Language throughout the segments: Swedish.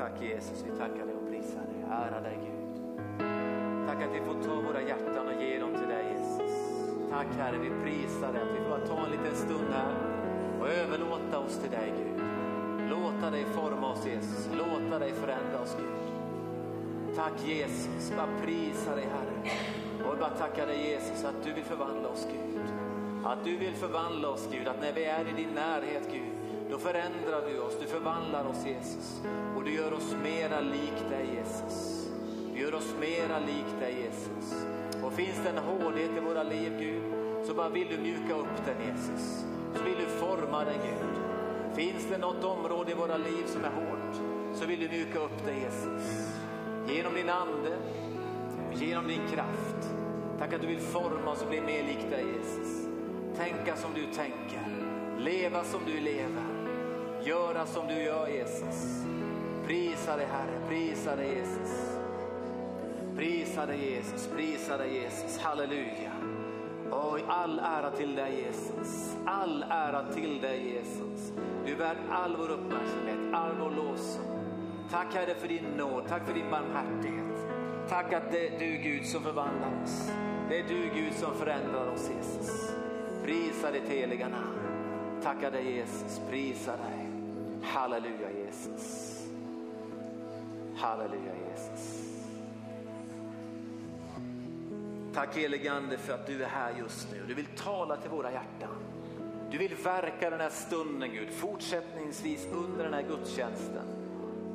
Tack Jesus, vi tackar dig och prisar dig. Ära dig Gud. Tack att vi får ta våra hjärtan och ge dem till dig Jesus. Tack Herre, vi prisar dig att vi får ta en liten stund här och överlåta oss till dig Gud. Låta dig forma oss Jesus, låta dig förändra oss Gud. Tack Jesus, bara prisa dig Herre. Och bara tacka dig Jesus att du vill förvandla oss Gud. Att du vill förvandla oss Gud, att när vi är i din närhet Gud, förändrar du oss, du förvandlar oss Jesus. Och du gör oss mera lik dig Jesus. Du gör oss mera lik dig Jesus. Och finns det en hårdhet i våra liv Gud, så bara vill du mjuka upp den Jesus. Så vill du forma den Gud. Finns det något område i våra liv som är hårt, så vill du mjuka upp det Jesus. Genom din ande, genom din kraft. Tack att du vill forma oss och bli mer lik dig Jesus. Tänka som du tänker, leva som du lever, göra som du gör Jesus. Prisa dig Herre, prisa dig Jesus. Prisa dig Jesus, prisa dig Jesus, halleluja. Och all ära till dig Jesus, all ära till dig Jesus. Du är värd all vår uppmärksamhet, all vår lovsång. Tack Herre för din nåd, tack för din barmhärtighet. Tack att det är du Gud som förvandlar oss. Det är du Gud som förändrar oss Jesus. Prisa ditt heliga namn. Tacka dig Jesus, prisa dig. Halleluja Jesus. Halleluja Jesus. Tack helige Ande för att du är här just nu. Du vill tala till våra hjärtan. Du vill verka den här stunden Gud, fortsättningsvis under den här gudstjänsten.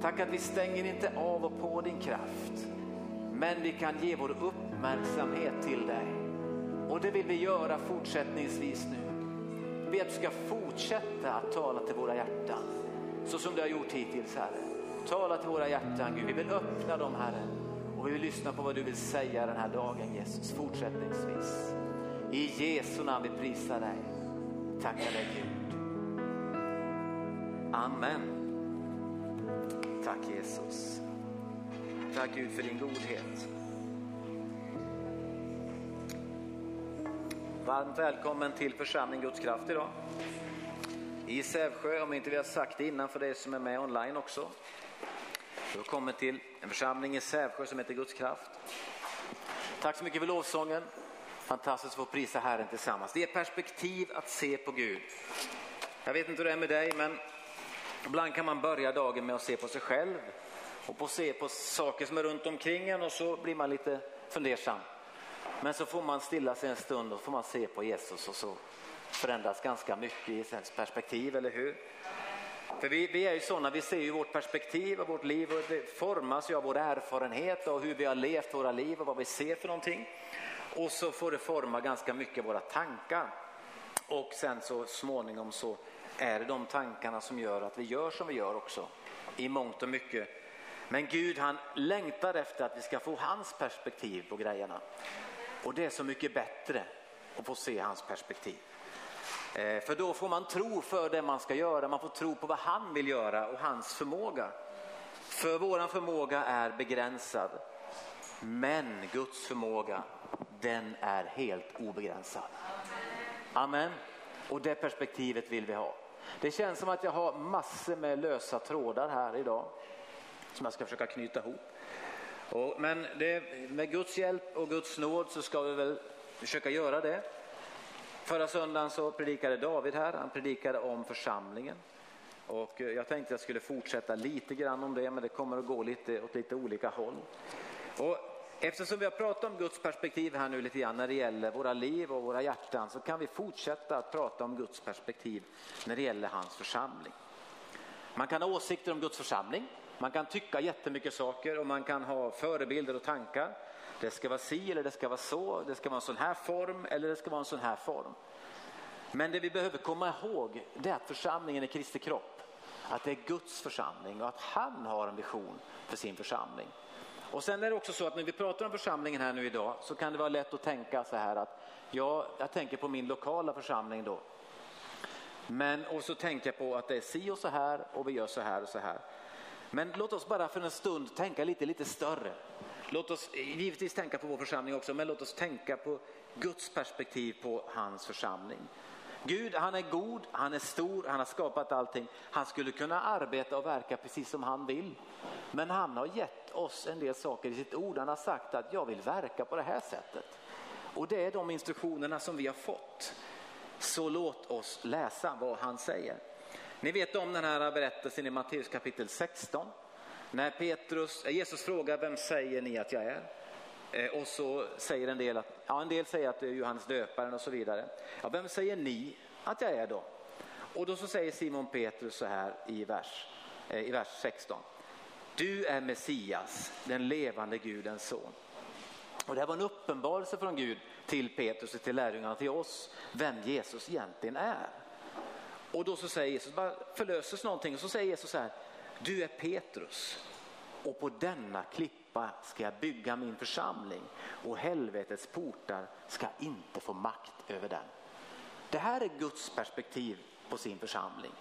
Tack att vi stänger inte av och på din kraft. Men vi kan ge vår uppmärksamhet till dig. Och det vill vi göra fortsättningsvis nu. Vi ber att du ska fortsätta att tala till våra hjärtan. Så som du har gjort hittills Herre. Tala till våra hjärtan Gud. Vi vill öppna dem Herre. Och vi vill lyssna på vad du vill säga den här dagen Jesus fortsättningsvis. I Jesu namn vi prisar dig. Tackar dig Gud. Amen. Tack Jesus. Tack Gud för din godhet. Varmt välkommen till församling Guds kraft idag. I Sävsjö, om inte vi har sagt det innan för dig som är med online också. Du har kommit till en församling i Sävsjö som heter Guds kraft. Tack så mycket för lovsången. Fantastiskt att få prisa Herren tillsammans. Det är perspektiv att se på Gud. Jag vet inte hur det är med dig, men ibland kan man börja dagen med att se på sig själv och på se på saker som är runt omkring en och så blir man lite fundersam. Men så får man stilla sig en stund och får man se på Jesus och så förändras ganska mycket i ens perspektiv, eller hur? För vi, vi är ju sådana, vi ser ju vårt perspektiv och vårt liv och det formas ju av vår erfarenhet och hur vi har levt våra liv och vad vi ser för någonting. Och så får det forma ganska mycket våra tankar. Och sen så småningom så är det de tankarna som gör att vi gör som vi gör också. I mångt och mycket. Men Gud han längtar efter att vi ska få hans perspektiv på grejerna. Och det är så mycket bättre att få se hans perspektiv. Eh, för då får man tro för det man ska göra, man får tro på vad han vill göra och hans förmåga. För våran förmåga är begränsad. Men Guds förmåga, den är helt obegränsad. Amen. Och det perspektivet vill vi ha. Det känns som att jag har massor med lösa trådar här idag som jag ska försöka knyta ihop. Och, men det, med Guds hjälp och Guds nåd så ska vi väl försöka göra det. Förra söndagen så predikade David här, han predikade om församlingen. Och eh, jag tänkte jag skulle fortsätta lite grann om det, men det kommer att gå lite åt lite olika håll. Och eftersom vi har pratat om Guds perspektiv här nu lite grann när det gäller våra liv och våra hjärtan så kan vi fortsätta att prata om Guds perspektiv när det gäller hans församling. Man kan ha åsikter om Guds församling, man kan tycka jättemycket saker och man kan ha förebilder och tankar. Det ska vara si eller det ska vara så, det ska vara en sån här form eller det ska vara en sån här form. Men det vi behöver komma ihåg det är att församlingen är Kristi kropp. Att det är Guds församling och att han har en vision för sin församling. Och sen är det också så att när vi pratar om församlingen här nu idag så kan det vara lätt att tänka så här att ja, jag tänker på min lokala församling då. Men och så tänker jag på att det är si och så här och vi gör så här och så här. Men låt oss bara för en stund tänka lite, lite större. Låt oss eh, givetvis tänka på vår församling också, men låt oss tänka på Guds perspektiv på hans församling. Gud han är god, han är stor, han har skapat allting. Han skulle kunna arbeta och verka precis som han vill. Men han har gett oss en del saker i sitt ord. Han har sagt att jag vill verka på det här sättet. Och det är de instruktionerna som vi har fått. Så låt oss läsa vad han säger. Ni vet om den här berättelsen i Matteus kapitel 16. När Petrus, eh, Jesus frågar vem säger ni att jag är? Eh, och så säger en del att, ja en del säger att det är Johannes döparen och så vidare. Ja, vem säger ni att jag är då? Och då så säger Simon Petrus så här i vers, eh, i vers 16. Du är Messias, den levande Gudens son. Och det här var en uppenbarelse från Gud till Petrus och till lärjungarna, till oss, vem Jesus egentligen är. Och då så säger Jesus, bara förlöses någonting och så säger Jesus så här, du är Petrus och på denna klippa ska jag bygga min församling och helvetets portar ska inte få makt över den. Det här är Guds perspektiv på sin församling.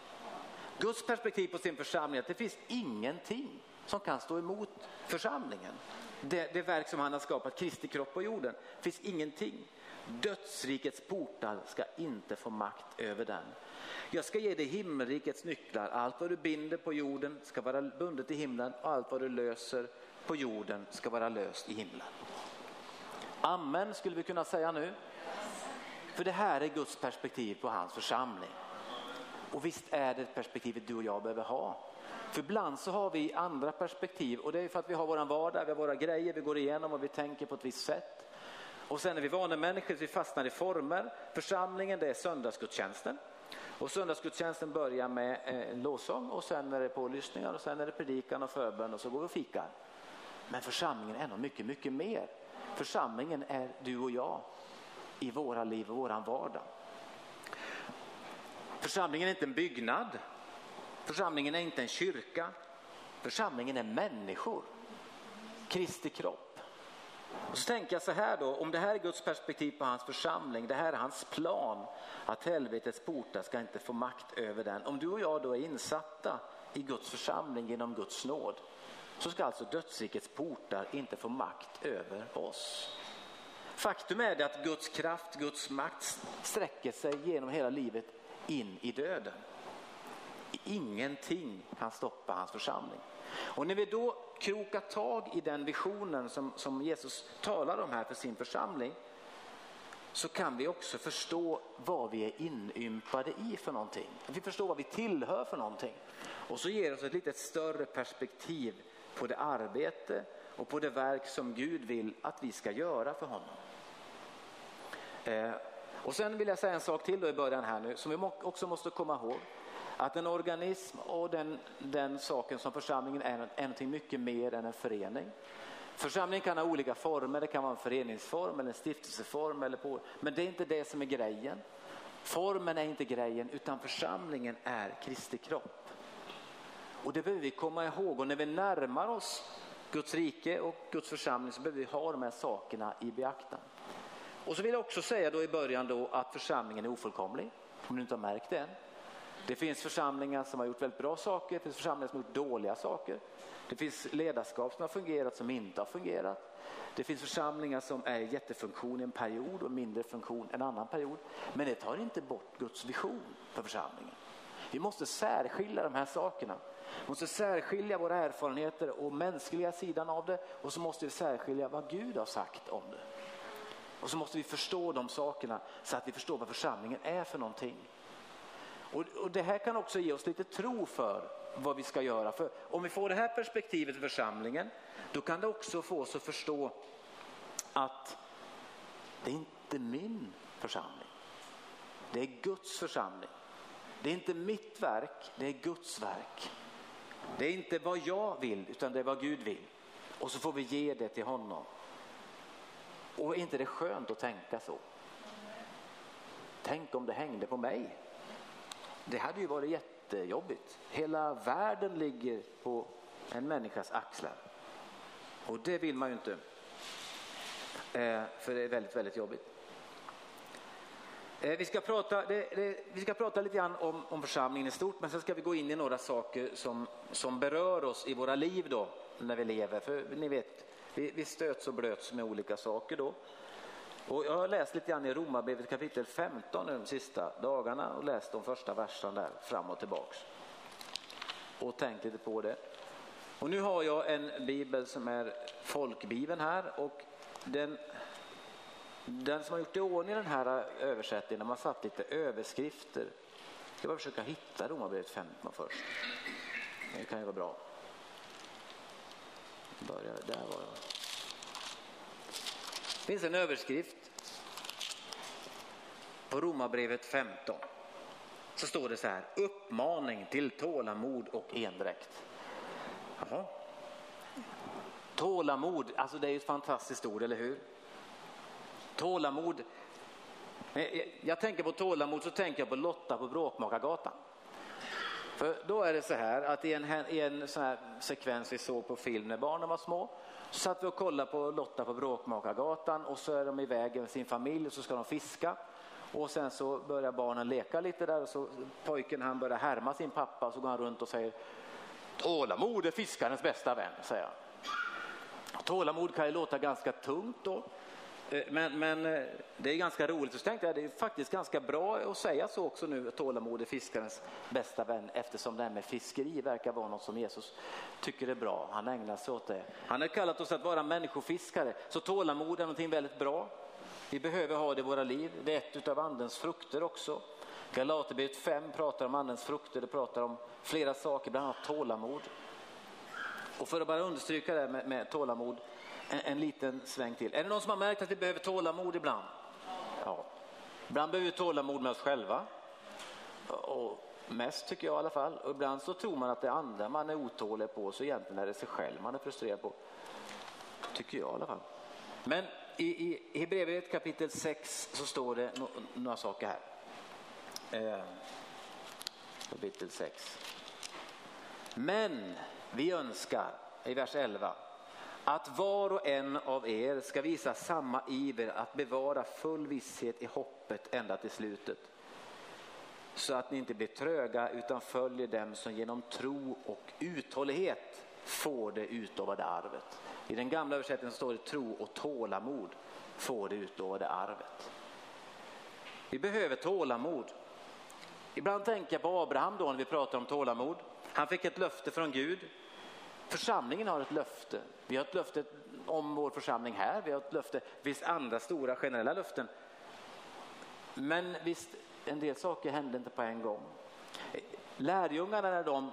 Guds perspektiv på sin församling är att det finns ingenting som kan stå emot församlingen. Det, det verk som han har skapat, Kristi kropp på jorden, finns ingenting. Dödsrikets portar ska inte få makt över den. Jag ska ge dig himmelrikets nycklar. Allt vad du binder på jorden ska vara bundet i himlen och allt vad du löser på jorden ska vara löst i himlen. Amen skulle vi kunna säga nu. För det här är Guds perspektiv på hans församling. Och visst är det perspektivet du och jag behöver ha. För ibland så har vi andra perspektiv och det är för att vi har våran vardag, vi har våra grejer vi går igenom och vi tänker på ett visst sätt. Och sen är vi vana människor, vi fastnar i former. Församlingen det är söndagsgudstjänsten. Och söndagsgudstjänsten börjar med eh, en lovsång och sen är det pålyssningar och sen är det predikan och förbön och så går vi och fikar. Men församlingen är nog mycket, mycket mer. Församlingen är du och jag i våra liv och våran vardag. Församlingen är inte en byggnad. Församlingen är inte en kyrka. Församlingen är människor. Kristi kropp. Och så tänker jag så här då, om det här är Guds perspektiv på hans församling, det här är hans plan, att helvetets portar ska inte få makt över den. Om du och jag då är insatta i Guds församling genom Guds nåd, så ska alltså dödsrikets portar inte få makt över oss. Faktum är det att Guds kraft, Guds makt sträcker sig genom hela livet in i döden. Ingenting kan stoppa hans församling. Och när vi då Kroka tag i den visionen som, som Jesus talar om här för sin församling så kan vi också förstå vad vi är inympade i för någonting. Vi förstår vad vi tillhör för någonting. Och så ger det oss ett lite större perspektiv på det arbete och på det verk som Gud vill att vi ska göra för honom. Eh, och sen vill jag säga en sak till då i början här nu som vi också måste komma ihåg. Att en organism och den, den saken som församlingen är, är någonting mycket mer än en förening. Församlingen kan ha olika former, det kan vara en föreningsform eller en stiftelseform. Eller på, men det är inte det som är grejen. Formen är inte grejen utan församlingen är Kristi kropp. Och det behöver vi komma ihåg och när vi närmar oss Guds rike och Guds församling så behöver vi ha de här sakerna i beaktan. Och så vill jag också säga då i början då att församlingen är ofullkomlig, om du inte har märkt det än. Det finns församlingar som har gjort väldigt bra saker, det finns församlingar som har gjort dåliga saker. Det finns ledarskap som har fungerat som inte har fungerat. Det finns församlingar som är i jättefunktion i en period och mindre funktion en annan period. Men det tar inte bort Guds vision för församlingen. Vi måste särskilja de här sakerna. Vi måste särskilja våra erfarenheter och mänskliga sidan av det och så måste vi särskilja vad Gud har sagt om det. Och så måste vi förstå de sakerna så att vi förstår vad församlingen är för någonting. Och, och det här kan också ge oss lite tro för vad vi ska göra. För om vi får det här perspektivet i församlingen, då kan det också få oss att förstå att det är inte min församling. Det är Guds församling. Det är inte mitt verk, det är Guds verk. Det är inte vad jag vill, utan det är vad Gud vill. Och så får vi ge det till honom. Och är inte det skönt att tänka så? Tänk om det hängde på mig. Det hade ju varit jättejobbigt. Hela världen ligger på en människas axlar. Och det vill man ju inte. Eh, för det är väldigt, väldigt jobbigt. Eh, vi ska, prata, det, det, vi ska prata lite grann om, om församlingen i stort men sen ska vi gå in i några saker som, som berör oss i våra liv då när vi lever. För ni vet, vi, vi stöts och blöts med olika saker då. Och jag har läst lite grann i Romarbrevet kapitel 15 de sista dagarna och läst de första verserna där fram och tillbaks. Och tänkt lite på det. Och nu har jag en bibel som är folkbibeln här och den, den som har gjort i ordning den här översättningen, de har satt lite överskrifter. Jag ska bara försöka hitta Romarbrevet 15 först. Det kan ju vara bra. Börja, där var jag. Det finns en överskrift på Romarbrevet 15. Så står det så här, uppmaning till tålamod och endräkt. Jaha. Tålamod, alltså det är ju ett fantastiskt ord, eller hur? Tålamod. Jag tänker på tålamod så tänker jag på Lotta på Bråkmakargatan. För då är det så här att i en, i en sån här sekvens vi såg på film när barnen var små så satt vi och kollade på Lotta på Bråkmakargatan och så är de iväg med sin familj och så ska de fiska. Och sen så börjar barnen leka lite där och så pojken han börjar härma sin pappa och så går han runt och säger Tålamod är fiskarens bästa vän, säger han. Tålamod kan ju låta ganska tungt då. Eh, men, men eh, det är ganska roligt. Så tänkte jag det är faktiskt ganska bra att säga så också nu, tålamod är fiskarens bästa vän eftersom det här med fiskeri verkar vara något som Jesus tycker är bra. Han ägnar sig åt det. Han har kallat oss att vara människofiskare, så tålamod är någonting väldigt bra. Vi behöver ha det i våra liv. Det är ett av andens frukter också. Galaterbrevet 5 pratar om andens frukter, det pratar om flera saker, bland annat tålamod. Och för att bara understryka det med, med tålamod, en, en, liten sväng till. Är det någon som har märkt att vi behöver tålamod ibland? Ja. Ibland behöver vi tålamod med oss själva. Och mest tycker jag i alla fall. Och ibland så tror man att det är andra man är otålig på, så egentligen är det sig själv man är frustrerad på. Tycker jag i alla fall. Men i, i Hebreerbrevet kapitel 6 så står det no, några saker här. Eh, kapitel 6. Men vi önskar, i vers 11, att var och en av er ska visa samma iver att bevara full visshet i hoppet ända till slutet. Så att ni inte blir tröga utan följer dem som genom tro och uthållighet får det utlovade arvet. I den gamla översättningen står det tro och tålamod får det utlovade arvet. Vi behöver tålamod. Ibland tänker jag på Abraham då när vi pratar om tålamod. Han fick ett löfte från Gud. Församlingen har ett löfte. Vi har ett löfte om vår församling här. Vi har ett löfte. Det finns andra stora generella löften. Men visst, en del saker hände inte på en gång. Lärjungarna när de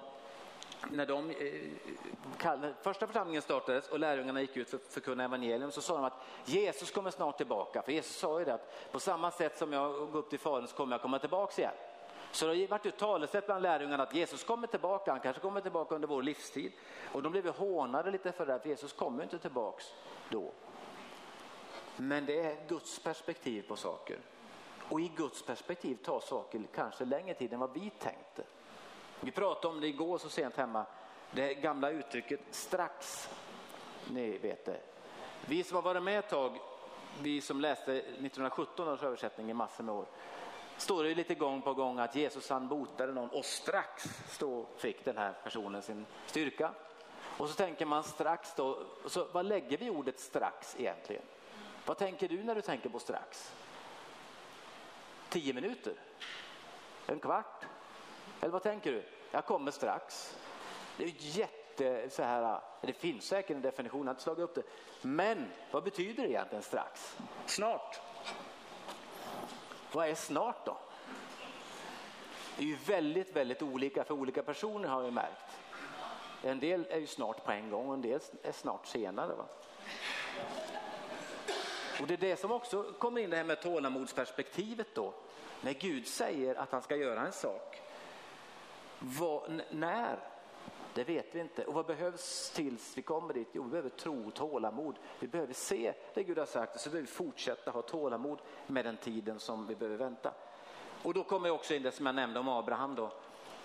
när de, eh, första församlingen startades och lärjungarna gick ut för att förkunna evangelium så sa de att Jesus kommer snart tillbaka. För Jesus sa ju det att på samma sätt som jag går upp till Fadern så kommer jag komma tillbaka igen. Så det har varit talesätt bland lärjungarna att Jesus kommer tillbaka, han kanske kommer tillbaka under vår livstid. Och de blev hånade lite för det, för Jesus kommer inte tillbaks då. Men det är Guds perspektiv på saker. Och i Guds perspektiv tar saker kanske längre tid än vad vi tänkte. Vi pratade om det igår så sent hemma, det gamla uttrycket strax. Ni vet det. Vi som har varit med ett tag, vi som läste 1917 års översättning i massor med år, står det lite gång på gång att Jesus han botade någon och strax då fick den här personen sin styrka. Och så tänker man strax då, så vad lägger vi ordet strax egentligen? Vad tänker du när du tänker på strax? Tio minuter? En kvart? Eller vad tänker du? Jag kommer strax. Det är jätte så här, det finns säkert en definition, jag har inte slagit upp det. Men vad betyder det egentligen strax? Snart. Vad är snart då? Det är ju väldigt, väldigt olika för olika personer har vi märkt. En del är ju snart på en gång och en del är snart senare. Va? Och det är det som också kommer in det här med tålamodsperspektivet då. När Gud säger att han ska göra en sak. Vad, när? Det vet vi inte. Och vad behövs tills vi kommer dit? Jo, vi behöver tro och tålamod. Vi behöver se det Gud har sagt och så behöver vi fortsätta ha tålamod med den tiden som vi behöver vänta. Och då kommer jag också in det som jag nämnde om Abraham då.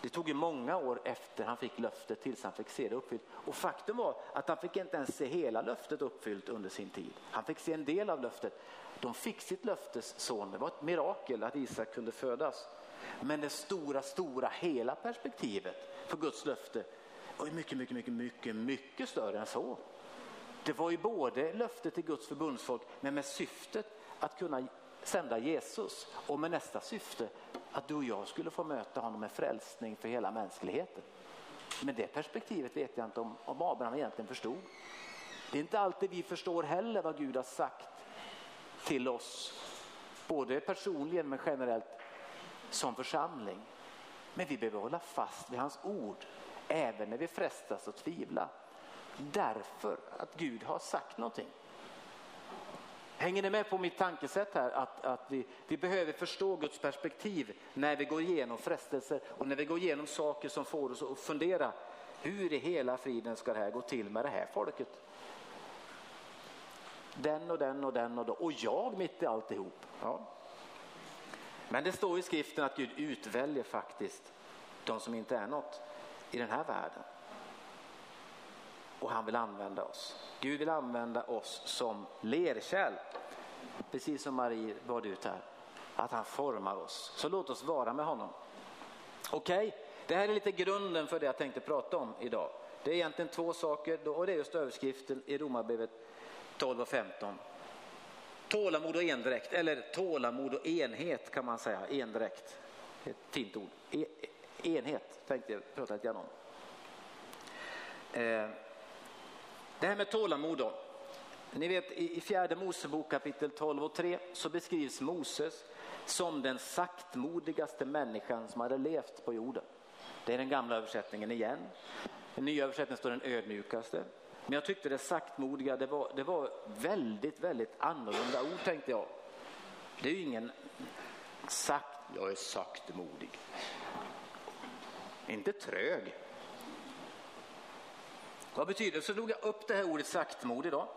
Det tog ju många år efter han fick löftet tills han fick se det uppfyllt. Och faktum var att han fick inte ens se hela löftet uppfyllt under sin tid. Han fick se en del av löftet. De fick sitt löftes son. Det var ett mirakel att Isak kunde födas. Men det stora, stora hela perspektivet för Guds löfte var mycket, mycket, mycket, mycket, mycket större än så. Det var ju både löftet till Guds förbundsfolk men med syftet att kunna sända Jesus och med nästa syfte att du och jag skulle få möta honom med frälsning för hela mänskligheten. Men det perspektivet vet jag inte om, om Abraham egentligen förstod. Det är inte alltid vi förstår heller vad Gud har sagt till oss, både personligen men generellt som församling. Men vi behöver hålla fast vid hans ord även när vi frestas att tvivla. Därför att Gud har sagt någonting. Hänger ni med på mitt tankesätt här? Att, att vi, vi behöver förstå Guds perspektiv när vi går igenom frestelser och när vi går igenom saker som får oss att fundera. Hur i hela friden ska det här gå till med det här folket? Den och den och den och då. Och jag mitt i alltihop. Ja. Men det står i skriften att Gud utväljer faktiskt de som inte är något i den här världen. Och han vill använda oss. Gud vill använda oss som lerkärl. Precis som Marie bad ut här. Att han formar oss. Så låt oss vara med honom. Okej, okay. det här är lite grunden för det jag tänkte prata om idag. Det är egentligen två saker och det är just överskriften i Romarbrevet 12 och 15. Tålamod och endräkt, eller tålamod och enhet kan man säga. Endräkt, ett fint ord. E- Enhet tänkte jag prata lite grann om. Eh, det här med tålamod då. Ni vet i fjärde Mosebok kapitel 12 och 3 så beskrivs Moses som den saktmodigaste människan som hade levt på jorden. Det är den gamla översättningen igen. Den nya översättningen står den ödmjukaste. Men jag tyckte det saktmodiga, det var, det var väldigt, väldigt annorlunda ord tänkte jag. Det är ju ingen sakt, jag är saktmodig. Inte trög. Vad betyder det? Så drog jag upp det här ordet saktmodig då.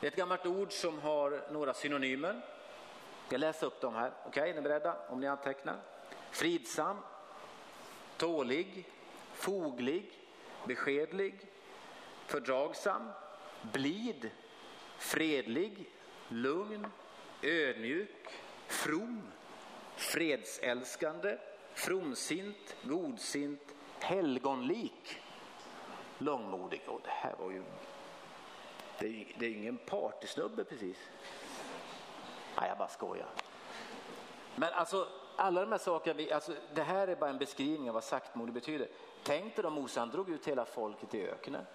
Det är ett gammalt ord som har några synonymer. Jag läser upp dem här. Okej, okay, är ni beredda? Om ni antecknar. Fridsam, tålig, foglig, beskedlig, fördragsam, blid, fredlig, lugn, ödmjuk, from, fredsälskande, fromsint, godsint, helgonlik långmodig. Och det här var ju, det är, det är ingen partysnubbe precis. Nej, jag bara skojar. Men alltså alla de här sakerna, alltså, det här är bara en beskrivning av vad saktmodig betyder. Tänk dig om Mose han drog ut hela folket i öknen.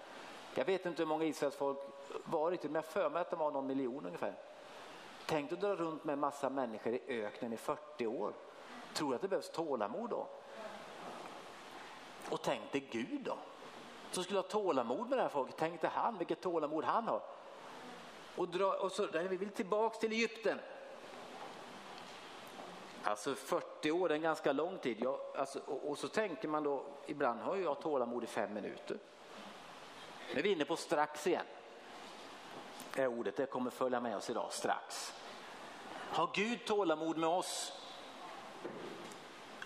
Jag vet inte hur många Israels folk var riktigt, men jag för mig att de var någon miljon ungefär. Tänk dig att dra runt med en massa människor i öknen i 40 år. Tror du att det behövs tålamod då? Och tänk dig Gud då som skulle ha tålamod med det här folket. Tänkte han vilket tålamod han har. Och, dra, och så, vi vill tillbaks till Egypten. Alltså 40 år är en ganska lång tid. Jag, alltså, och, och, så tänker man då, ibland har jag tålamod i fem minuter. Nu är vi inne på strax igen. Det ordet, det kommer följa med oss idag, strax. Har Gud tålamod med oss?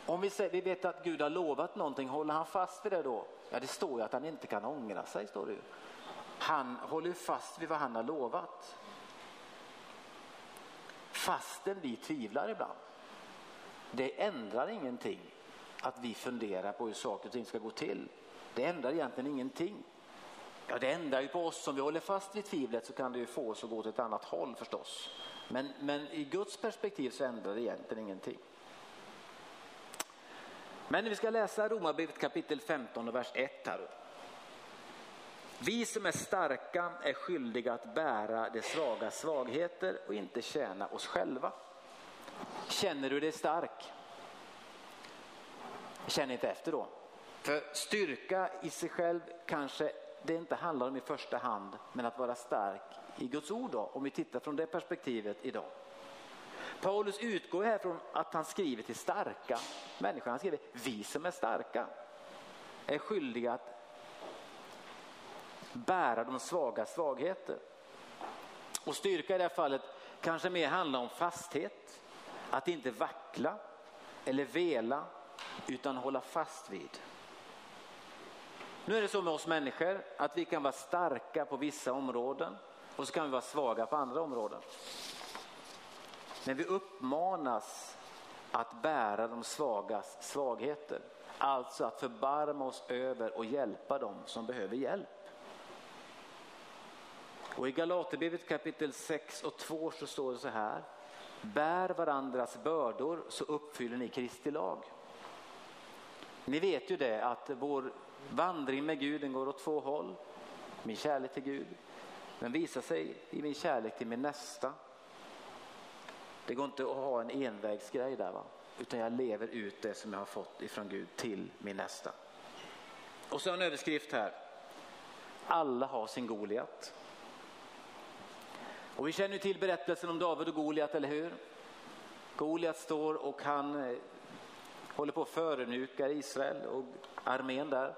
Om vi, säger, vi vet att Gud har lovat någonting, håller han fast vid det då? Ja, det står ju att han inte kan ångra sig. Står det ju. Han håller fast vid vad han har lovat. Fastän vi tvivlar ibland. Det ändrar ingenting att vi funderar på hur saker och ting ska gå till. Det ändrar egentligen ingenting. Ja, det ändrar ju på oss. Om vi håller fast vid tvivlet så kan det ju få oss att gå åt ett annat håll förstås. Men, men i Guds perspektiv så ändrar det egentligen ingenting. Men vi ska läsa Romarbrevet kapitel 15 och vers 1 här. Vi som är starka är skyldiga att bära de svaga svagheter och inte tjäna oss själva. Känner du dig stark? Känn inte efter då. För styrka i sig själv kanske det inte handlar om i första hand, men att vara stark i Guds ord då, om vi tittar från det perspektivet idag. Paulus utgår här från att han skriver till starka människor. Han skriver vi som är starka är skyldiga att bära de svaga svagheter. Och styrka i det här fallet kanske mer handlar om fasthet, att inte vackla eller vela utan hålla fast vid. Nu är det så med oss människor att vi kan vara starka på vissa områden och så kan vi vara svaga på andra områden. Men vi uppmanas att bära de svagas svagheter. Alltså att förbarma oss över och hjälpa dem som behöver hjälp. Och i Galaterbrevet kapitel 6 och 2 så står det så här. Bär varandras bördor så uppfyller ni Kristi lag. Ni vet ju det att vår vandring med Gud den går åt två håll. Min kärlek till Gud. Den visar sig i min kärlek till min nästa. Det går inte att ha en envägsgrej där va. Utan jag lever ut det som jag har fått ifrån Gud till min nästa. Och så en överskrift här. Alla har sin Goliat. Och vi känner till berättelsen om David och Goliat, eller hur? Goliat står och han eh, håller på att förödmjuka Israel och armén där.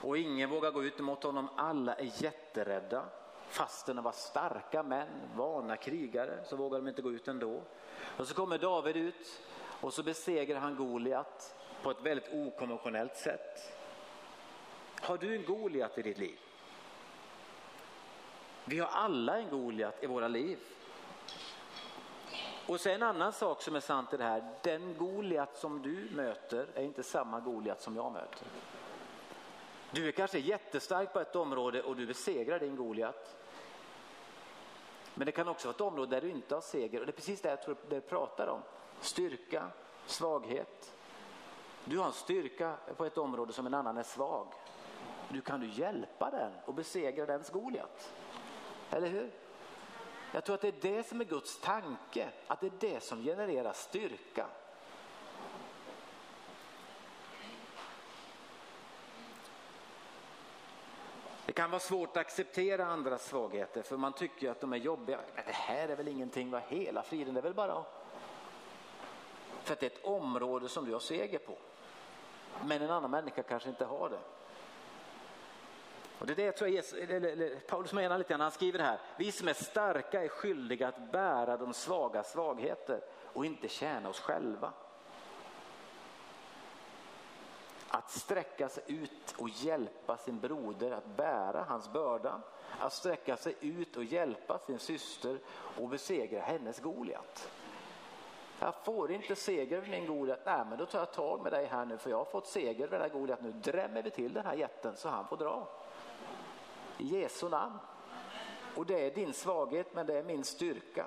Och ingen vågar gå ut mot honom. Alla är jätterädda. Fastän de var starka män, vana krigare, så vågade de inte gå ut ändå. Och så kommer David ut och så besegrar han Goliat på ett väldigt okonventionellt sätt. Har du en Goliat i ditt liv? Vi har alla en Goliat i våra liv. Och sen en annan sak som är sant i det här. Den Goliat som du möter är inte samma Goliat som jag möter. Du är kanske jättestark på ett område och du besegrar din Goliat. Men det kan också vara ett område där du inte har seger och det är precis det jag tror det pratar om. Styrka, svaghet. Du har en styrka på ett område som en annan är svag. Nu kan du hjälpa den och besegra dens Goliat. Eller hur? Jag tror att det är det som är Guds tanke, att det är det som genererar styrka. Det kan vara svårt att acceptera andras svagheter för man tycker att de är jobbiga. Men det här är väl ingenting, vad hela friden, det är väl bara För att det är ett område som du har seger på. Men en annan människa kanske inte har det. Och det är det jag tror Jesus, eller, Paulus menar lite grann, han skriver det här. Vi som är starka är skyldiga att bära de svaga svagheter och inte tjäna oss själva. Att sträcka sig ut och hjälpa sin broder att bära hans börda. Att sträcka sig ut och hjälpa sin syster och besegra hennes Goliat. Jag får inte seger över din Goliat. Nej, men då tar jag tag med dig här nu för jag har fått seger över den här Goliat. Nu drämmer vi till den här jätten så han får dra. I Jesu namn. Och det är din svaghet men det är min styrka.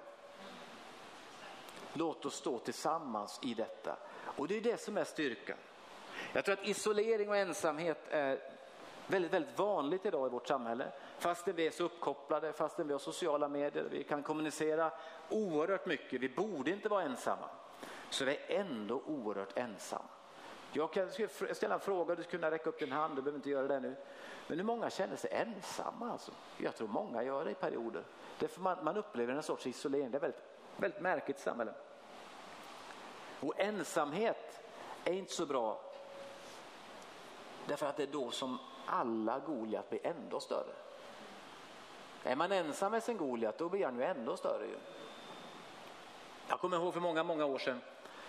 Låt oss stå tillsammans i detta. Och det är det som är styrkan. Jag tror att isolering och ensamhet är väldigt, väldigt vanligt idag i vårt samhälle. Fastän vi är så uppkopplade, fastän vi har sociala medier, vi kan kommunicera oerhört mycket. Vi borde inte vara ensamma. Så vi är ändå oerhört ensamma. Jag kan ställa en fråga, du skulle kunna räcka upp din hand, du behöver inte göra det nu. Men hur många känner sig ensamma? Alltså? Jag tror många gör det i perioder. Därför man, man upplever en sorts isolering, det är väldigt, väldigt märkligt samhälle. Och ensamhet är inte så bra Därför att det är då som alla Goliat blir ändå större. Är man ensam med sin Goliat då blir han ju ändå större. Ju. Jag kommer ihåg för många, många år sedan.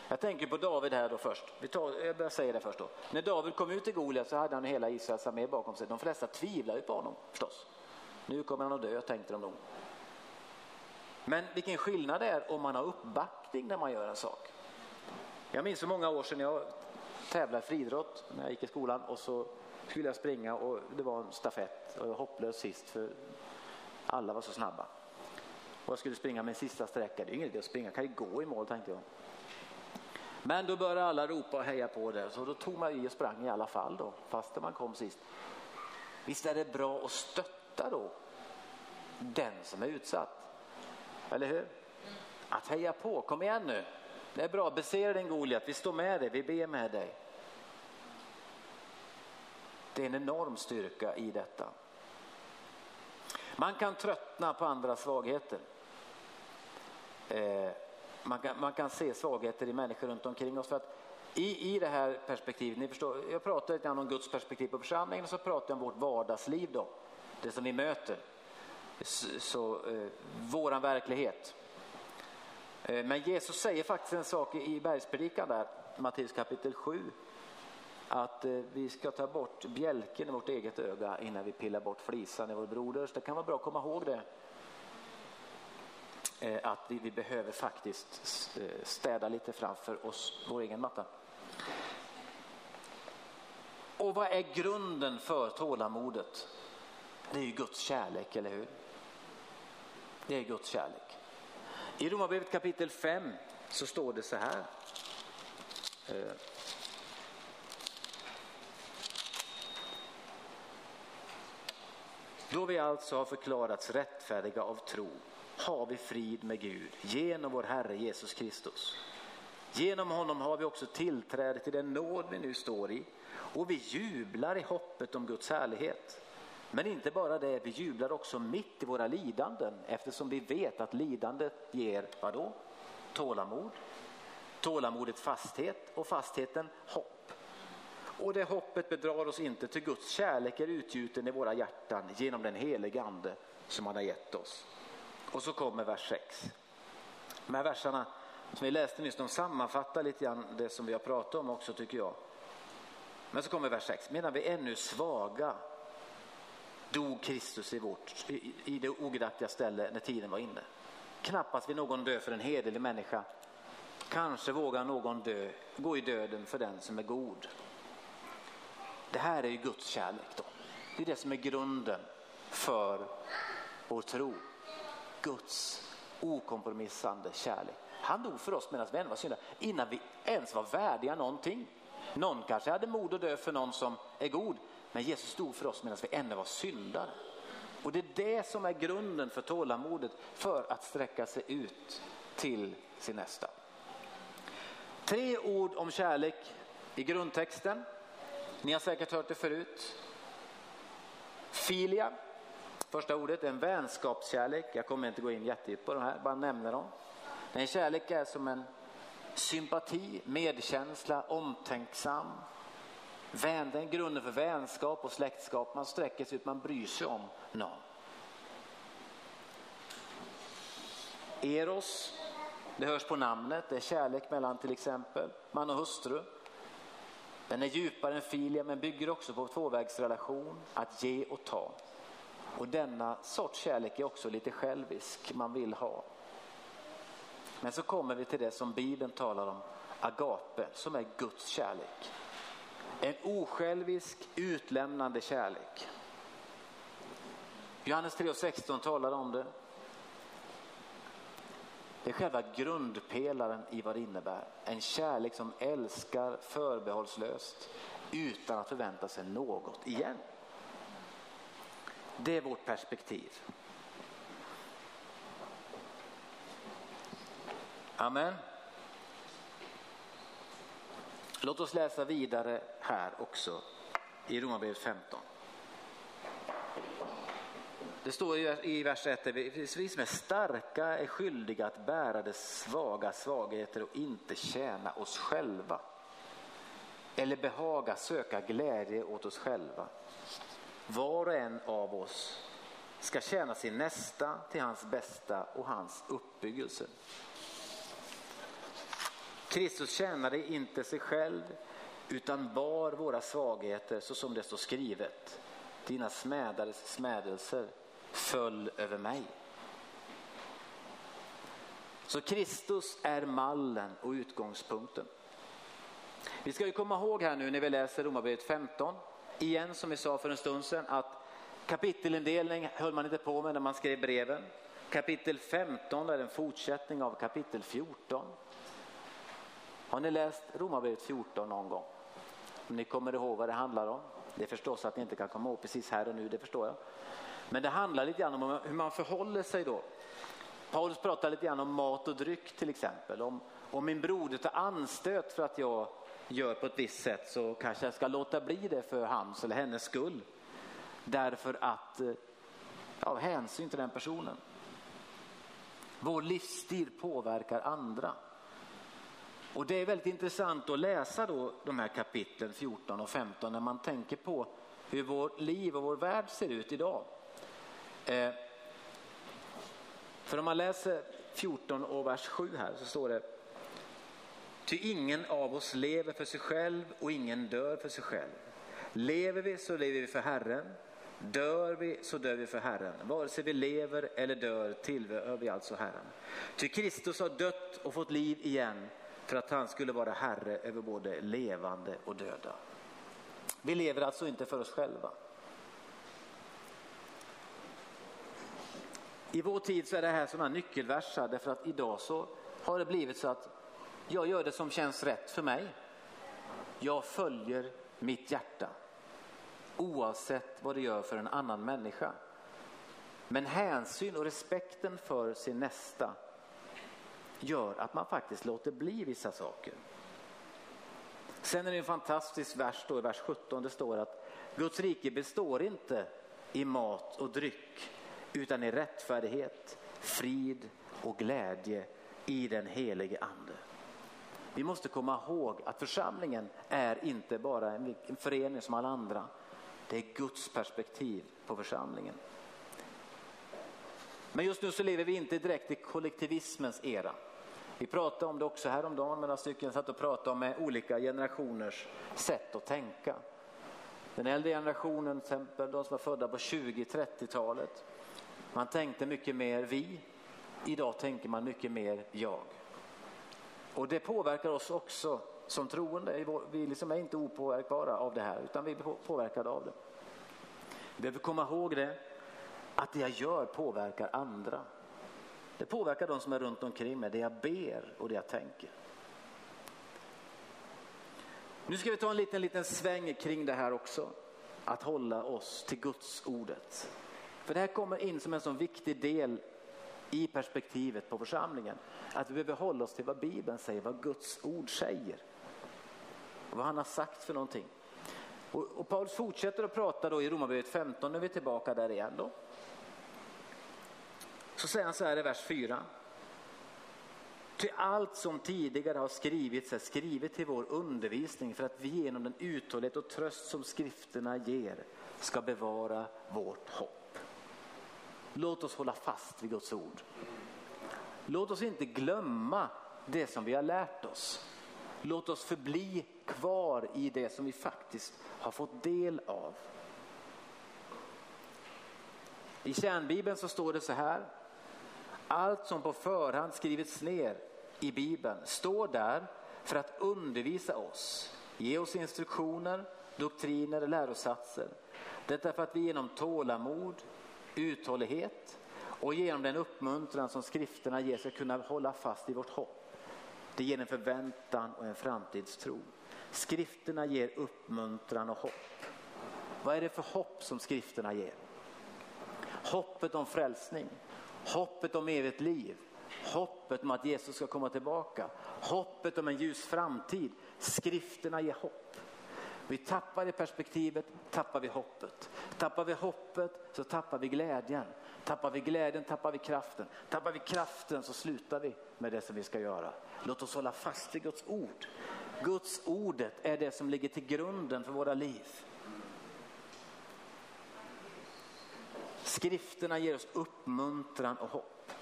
Jag tänker på David här då först. Vi tar, jag säger det först då. När David kom ut till Goliat så hade han hela Israels armé bakom sig. De flesta tvivlade på honom förstås. Nu kommer han att dö tänkte de nog. Men vilken skillnad det är om man har uppbackning när man gör en sak. Jag minns för många år sedan jag tävla i friidrott när jag gick i skolan och så skulle jag springa och det var en stafett och jag var hopplös sist för alla var så snabba. Och jag skulle springa min sista sträcka, det är ingen idé att springa, jag kan ju gå i mål tänkte jag. Men då började alla ropa och heja på det så då tog man i och sprang i alla fall då fast man kom sist. Visst är det bra att stötta då den som är utsatt? Eller hur? Att heja på, kom igen nu. Det är bra, besegra din Goliat, vi står med dig, vi ber med dig. Det är en enorm styrka i detta. Man kan tröttna på andra svagheter. Eh, man, kan, man kan se svagheter i människor runt omkring oss. För att i, I det här perspektivet, ni förstår, jag pratar lite om Guds perspektiv på församlingen och så pratar jag om vårt vardagsliv då. Det som vi möter. Så, så eh, våran verklighet. Eh, men Jesus säger faktiskt en sak i bergspredikan där, Matteus kapitel 7. Att eh, vi ska ta bort bjälken i vårt eget öga innan vi pillar bort flisan i vår broders. Det kan vara bra att komma ihåg det. Eh, att vi, vi behöver faktiskt städa lite framför oss, vår egen matta. Och vad är grunden för tålamodet? Det är ju Guds kärlek, eller hur? Det är Guds kärlek. I Romarbrevet kapitel 5 så står det så här. Eh. Då vi alltså har förklarats rättfärdiga av tro har vi frid med Gud genom vår Herre Jesus Kristus. Genom honom har vi också tillträde till den nåd vi nu står i och vi jublar i hoppet om Guds härlighet. Men inte bara det, vi jublar också mitt i våra lidanden eftersom vi vet att lidandet ger vadå? Tålamod. Tålamodet fasthet och fastheten hopp. Och det hoppet bedrar oss inte till Guds kärlek är utgjuten i våra hjärtan genom den helige ande som han har gett oss. Och så kommer vers 6. De här verserna som vi läste nyss, de sammanfattar lite grann det som vi har pratat om också tycker jag. Men så kommer vers 6. Medan vi ännu svaga dog Kristus i, vårt, i, i det ogudaktiga ställe när tiden var inne. Knappast vill någon dö för en hederlig människa. Kanske vågar någon dö, gå i döden för den som är god. Det här är ju Guds kärlek då. Det är det som är grunden för vår tro. Guds okompromissande kärlek. Han dog för oss medan vi ännu var syndare, innan vi ens var värdiga någonting. Någon kanske hade mod att dö för någon som är god, men Jesus dog för oss medan vi ännu var syndare. Och det är det som är grunden för tålamodet, för att sträcka sig ut till sin nästa. Tre ord om kärlek i grundtexten. Ni har säkert hört det förut. Filia, första ordet, är en vänskapskärlek. Jag kommer inte gå in jättedjupt på de här, bara nämner dem. Den kärlek är som en sympati, medkänsla, omtänksam. Vän, den är grunden för vänskap och släktskap. Man sträcker sig ut, man bryr sig om någon. Eros, det hörs på namnet, det är kärlek mellan till exempel man och hustru. Den är djupare än filia men bygger också på tvåvägsrelation, att ge och ta. Och denna sorts kärlek är också lite självisk, man vill ha. Men så kommer vi till det som Bibeln talar om, agape, som är Guds kärlek. En osjälvisk, utlämnande kärlek. Johannes 3.16 talar om det. Det är själva grundpelaren i vad det innebär. En kärlek som älskar förbehållslöst utan att förvänta sig något igen. Det är vårt perspektiv. Amen. Låt oss läsa vidare här också i Romarbrevet 15. Det står i vers 1 vi som är starka är skyldiga att bära det svaga svagheter och inte tjäna oss själva. Eller behaga söka glädje åt oss själva. Var och en av oss ska tjäna sin nästa till hans bästa och hans uppbyggelse. Kristus tjänade inte sig själv utan bar våra svagheter så som det står skrivet. Dina smädares smädelser föll över mig. Så Kristus är mallen och utgångspunkten. Vi ska ju komma ihåg här nu när vi läser Romarbrevet 15, igen som vi sa för en stund sedan, att kapitelindelning höll man inte på med när man skrev breven. Kapitel 15 är en fortsättning av kapitel 14. Har ni läst Romarbrevet 14 någon gång? Om ni kommer ihåg vad det handlar om? Det är förstås att ni inte kan komma ihåg precis här och nu, det förstår jag. Men det handlar lite grann om hur man förhåller sig då. Paulus pratar lite grann om mat och dryck till exempel. Om, om min broder tar anstöt för att jag gör på ett visst sätt så kanske jag ska låta bli det för hans eller hennes skull. Därför att, eh, av hänsyn till den personen. Vår livsstil påverkar andra. Och det är väldigt intressant att läsa då de här kapitlen 14 och 15 när man tänker på hur vårt liv och vår värld ser ut idag. Eh, för om man läser 14 och vers 7 här så står det Ty ingen av oss lever för sig själv och ingen dör för sig själv. Lever vi så lever vi för Herren. Dör vi så dör vi för Herren. Vare sig vi lever eller dör tillhör vi alltså Herren. Ty Kristus har dött och fått liv igen för att han skulle vara Herre över både levande och döda. Vi lever alltså inte för oss själva. I vår tid så är det här sådana nyckelversar därför att idag så har det blivit så att jag gör det som känns rätt för mig. Jag följer mitt hjärta oavsett vad det gör för en annan människa. Men hänsyn och respekten för sin nästa gör att man faktiskt låter bli vissa saker. Sen är det en fantastisk vers då, i vers 17. Det står att Guds rike består inte i mat och dryck utan i rättfärdighet, frid och glädje i den helige ande. Vi måste komma ihåg att församlingen är inte bara en förening som alla andra. Det är Guds perspektiv på församlingen. Men just nu så lever vi inte direkt i kollektivismens era. Vi pratade om det också häromdagen med några stycken, satt och pratade om olika generationers sätt att tänka. Den äldre generationen, till exempel de som var födda på 20-30-talet, man tänkte mycket mer vi. Idag tänker man mycket mer jag. Och det påverkar oss också som troende. Vi liksom är inte opåverkbara av det här utan vi är påverkade av det. Vi behöver komma ihåg det, att det jag gör påverkar andra. Det påverkar de som är runt omkring mig, det jag ber och det jag tänker. Nu ska vi ta en liten, liten sväng kring det här också. Att hålla oss till Guds ordet. För det här kommer in som en sån viktig del i perspektivet på församlingen. Att vi behöver hålla oss till vad Bibeln säger, vad Guds ord säger. Och vad han har sagt för någonting. Och, och Paulus fortsätter att prata då i Romarbrevet 15, nu är vi tillbaka där igen då. Så säger han så här i vers 4. Till allt som tidigare har skrivits är skrivet till vår undervisning för att vi genom den uthållighet och tröst som skrifterna ger ska bevara vårt hopp. Låt oss hålla fast vid Guds ord. Låt oss inte glömma det som vi har lärt oss. Låt oss förbli kvar i det som vi faktiskt har fått del av. I kärnbibeln så står det så här. Allt som på förhand skrivits ner i Bibeln står där för att undervisa oss, ge oss instruktioner, doktriner, lärosatser. Detta för att vi genom tålamod, uthållighet och genom den uppmuntran som skrifterna ger ska kunna hålla fast i vårt hopp. Det ger en förväntan och en framtidstro. Skrifterna ger uppmuntran och hopp. Vad är det för hopp som skrifterna ger? Hoppet om frälsning, hoppet om evigt liv, hoppet om att Jesus ska komma tillbaka, hoppet om en ljus framtid. Skrifterna ger hopp. Vi tappar det perspektivet, tappar vi hoppet. Tappar vi hoppet så tappar vi glädjen. Tappar vi glädjen tappar vi kraften. Tappar vi kraften så slutar vi med det som vi ska göra. Låt oss hålla fast vid Guds ord. Guds ordet är det som ligger till grunden för våra liv. Skrifterna ger oss uppmuntran och hopp.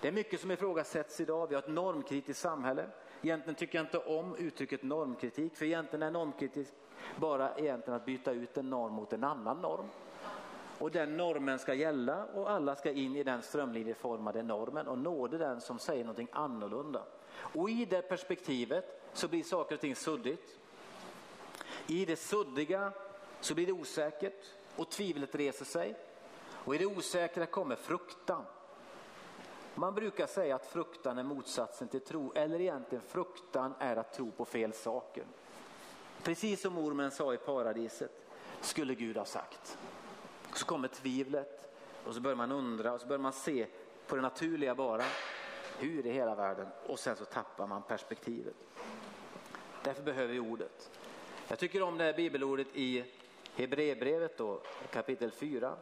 Det är mycket som ifrågasätts idag. Vi har ett normkritiskt samhälle. Egentligen tycker jag inte om uttrycket normkritik, för egentligen är normkritik bara egentligen att byta ut en norm mot en annan norm. Och den normen ska gälla och alla ska in i den strömlinjeformade normen och nåde den som säger någonting annorlunda. Och i det perspektivet så blir saker och ting suddigt. I det suddiga så blir det osäkert och tvivlet reser sig. Och i det osäkra kommer fruktan. Man brukar säga att fruktan är motsatsen till tro, eller egentligen fruktan är att tro på fel saker. Precis som ormen sa i paradiset, skulle Gud ha sagt. Så kommer tvivlet och så börjar man undra och så börjar man se på det naturliga bara. Hur i hela världen? Och sen så tappar man perspektivet. Därför behöver vi ordet. Jag tycker om det här bibelordet i Hebreerbrevet då, kapitel 4.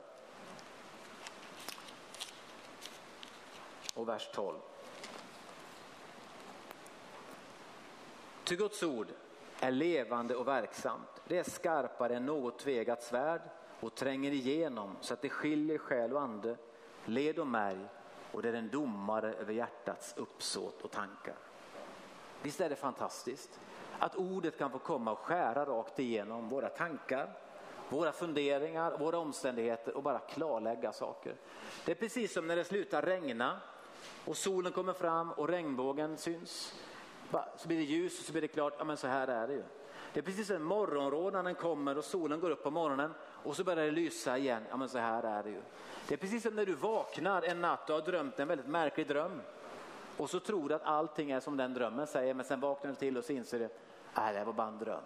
Och vers 12. Ty Guds ord är levande och verksamt. Det är skarpare än något tvegat svärd och tränger igenom så att det skiljer själ och ande, led och märg och det är en domare över hjärtats uppsåt och tankar. Visst är det fantastiskt att ordet kan få komma och skära rakt igenom våra tankar, våra funderingar, våra omständigheter och bara klarlägga saker. Det är precis som när det slutar regna och solen kommer fram och regnbågen syns. Så blir det ljus och så blir det klart, ja men så här är det ju. Det är precis som morgonråd när den kommer och solen går upp på morgonen och så börjar det lysa igen. Ja men så här är det ju. Det är precis som när du vaknar en natt och har drömt en väldigt märklig dröm. Och så tror du att allting är som den drömmen säger men sen vaknar du till och så inser du att det var bara en dröm.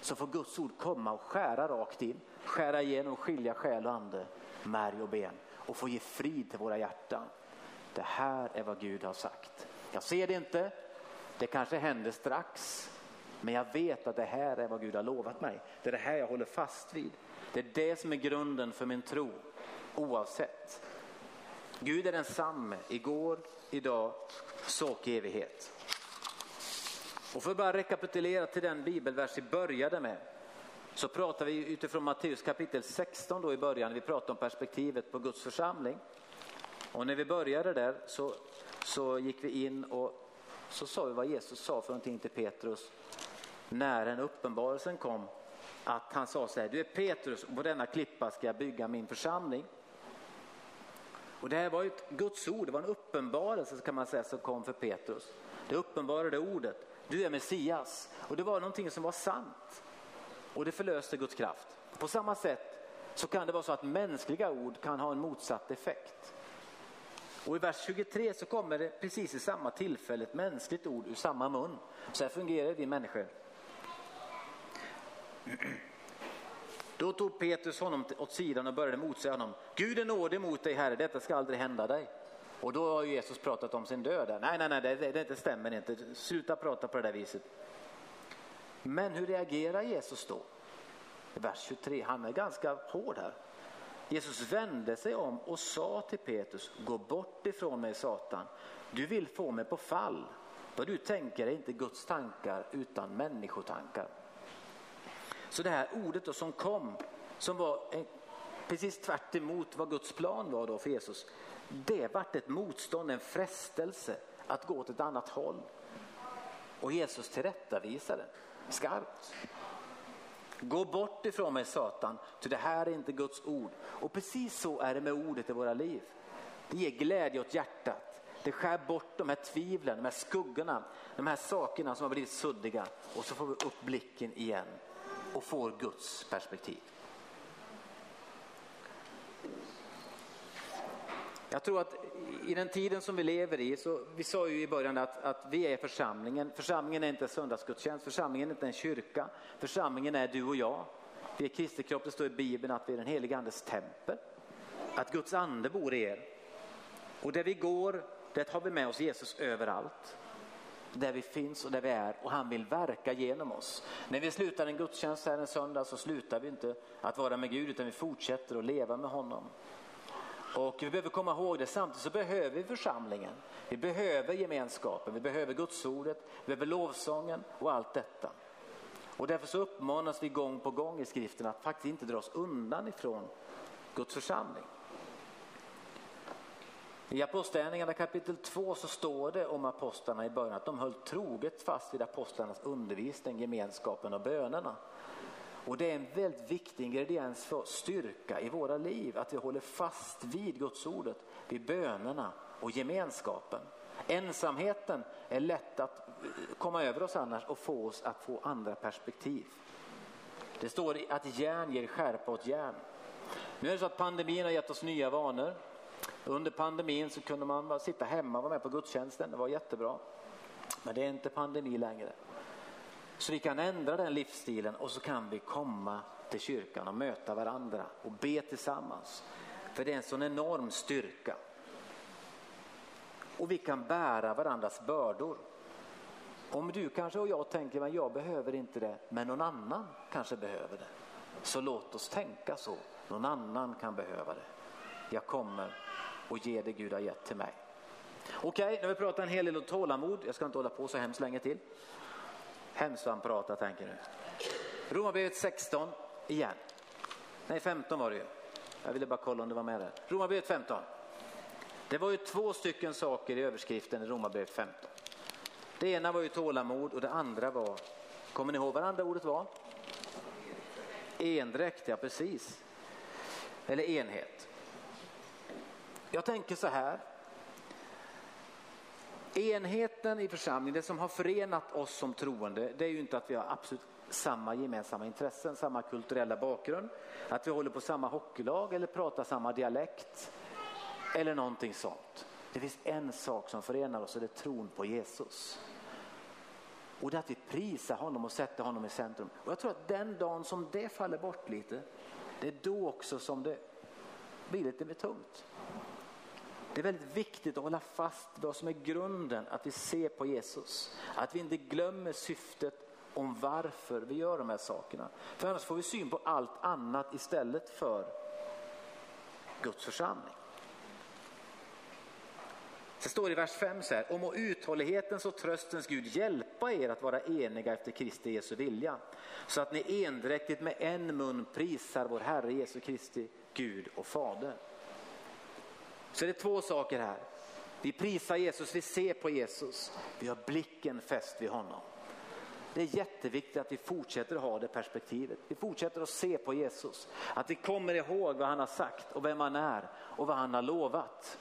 Så får Guds ord komma och skära rakt in, skära igenom och skilja själ och ande, märg och ben och få ge frid till våra hjärtan. Det här är vad Gud har sagt. Jag ser det inte, det kanske händer strax, men jag vet att det här är vad Gud har lovat mig. Det är det här jag håller fast vid. Det är det som är grunden för min tro, oavsett. Gud är densamme igår, idag, så och i evighet. Och för att bara rekapitulera till den bibelvers vi började med så pratar vi utifrån Matteus kapitel 16 då i början. Vi pratar om perspektivet på Guds församling. Och när vi började där så, så gick vi in och så sa vi vad Jesus sa för någonting till Petrus när en uppenbarelsen kom. Att han sa så här, du är Petrus och på denna klippa ska jag bygga min församling. Och det här var ju ett Guds ord, det var en uppenbarelse kan man säga som kom för Petrus. Det uppenbarade ordet, du är Messias. Och det var någonting som var sant. Och det förlöste Guds kraft. På samma sätt så kan det vara så att mänskliga ord kan ha en motsatt effekt. Och i vers 23 så kommer det precis i samma tillfälle ett mänskligt ord ur samma mun. Så här fungerar vi människor. Då tog Petrus honom åt sidan och började motsäga honom. Gud är nådig mot dig herre, detta ska aldrig hända dig. Och då har Jesus pratat om sin död. Nej, nej, nej, det, det, det stämmer inte. Sluta prata på det där viset. Men hur reagerar Jesus då? I vers 23, han är ganska hård här. Jesus vände sig om och sa till Petrus, gå bort ifrån mig Satan. Du vill få mig på fall. Vad du tänker är inte Guds tankar utan människotankar. Så det här ordet då som kom, som var precis tvärt vad Guds plan var då för Jesus. Det vart ett motstånd, en frestelse att gå åt ett annat håll. Och Jesus tillrättavisade skarpt. Gå bort ifrån mig Satan, för det här är inte Guds ord. Och precis så är det med ordet i våra liv. Det ger glädje åt hjärtat. Det skär bort de här tvivlen, de här skuggorna, de här sakerna som har blivit suddiga. Och så får vi upp blicken igen och får Guds perspektiv. Jag tror att i den tiden som vi lever i, så vi sa ju i början att, att vi är församlingen. Församlingen är inte söndagsgudstjänst, församlingen är inte en kyrka. Församlingen är du och jag. Vi är Kristi kropp, det står i Bibeln att vi är den helige andes tempel. Att Guds ande bor i er. Och där vi går, det har vi med oss Jesus överallt. Där vi finns och där vi är och han vill verka genom oss. När vi slutar en gudstjänst här en söndag så slutar vi inte att vara med Gud utan vi fortsätter att leva med honom. Och vi behöver komma ihåg det, samtidigt så behöver vi församlingen. Vi behöver gemenskapen, vi behöver gudsordet, vi behöver lovsången och allt detta. Och därför så uppmanas vi gång på gång i skriften att faktiskt inte dra oss undan ifrån Guds församling. I Apostlagärningarna kapitel 2 så står det om apostlarna i början att de höll troget fast vid apostlarnas undervisning, gemenskapen och bönerna. Och det är en väldigt viktig ingrediens för styrka i våra liv, att vi håller fast vid Guds ordet, vid bönerna och gemenskapen. Ensamheten är lätt att komma över oss annars och få oss att få andra perspektiv. Det står att järn ger skärpa åt järn. Nu är det så att pandemin har gett oss nya vanor. Under pandemin så kunde man bara sitta hemma och vara med på gudstjänsten, det var jättebra. Men det är inte pandemi längre. Så vi kan ändra den livsstilen och så kan vi komma till kyrkan och möta varandra och be tillsammans. För det är en sån enorm styrka. Och vi kan bära varandras bördor. Om du kanske och jag tänker att jag behöver inte det, men någon annan kanske behöver det. Så låt oss tänka så. Någon annan kan behöva det. Jag kommer och ger det Gud har gett till mig. Okej, nu har vi pratat en hel del om tålamod. Jag ska inte hålla på så hemskt länge till. Hemskt vad han pratar tänker du. Romarbrevet 16 igen. Nej 15 var det ju. Jag ville bara kolla om det var med där. Romarbrevet 15. Det var ju två stycken saker i överskriften i Romarbrevet 15. Det ena var ju tålamod och det andra var, kommer ni ihåg vad det andra ordet var? Endräkt, ja precis. Eller enhet. Jag tänker så här, Enheten i församlingen, det som har förenat oss som troende, det är ju inte att vi har absolut samma gemensamma intressen, samma kulturella bakgrund, att vi håller på samma hockeylag eller pratar samma dialekt eller någonting sånt. Det finns en sak som förenar oss och det är tron på Jesus. Och det är att vi prisar honom och sätter honom i centrum. Och jag tror att den dagen som det faller bort lite, det är då också som det blir lite mer tungt. Det är väldigt viktigt att hålla fast vid vad som är grunden, att vi ser på Jesus. Att vi inte glömmer syftet om varför vi gör de här sakerna. För annars får vi syn på allt annat istället för Guds församling. Det står i vers 5 så här, om och uthållighetens och tröstens Gud hjälpa er att vara eniga efter Kristi Jesu vilja. Så att ni endräktigt med en mun prisar vår Herre Jesu Kristi Gud och Fader. Så det är två saker här. Vi prisar Jesus, vi ser på Jesus, vi har blicken fäst vid honom. Det är jätteviktigt att vi fortsätter ha det perspektivet. Vi fortsätter att se på Jesus. Att vi kommer ihåg vad han har sagt och vem han är och vad han har lovat.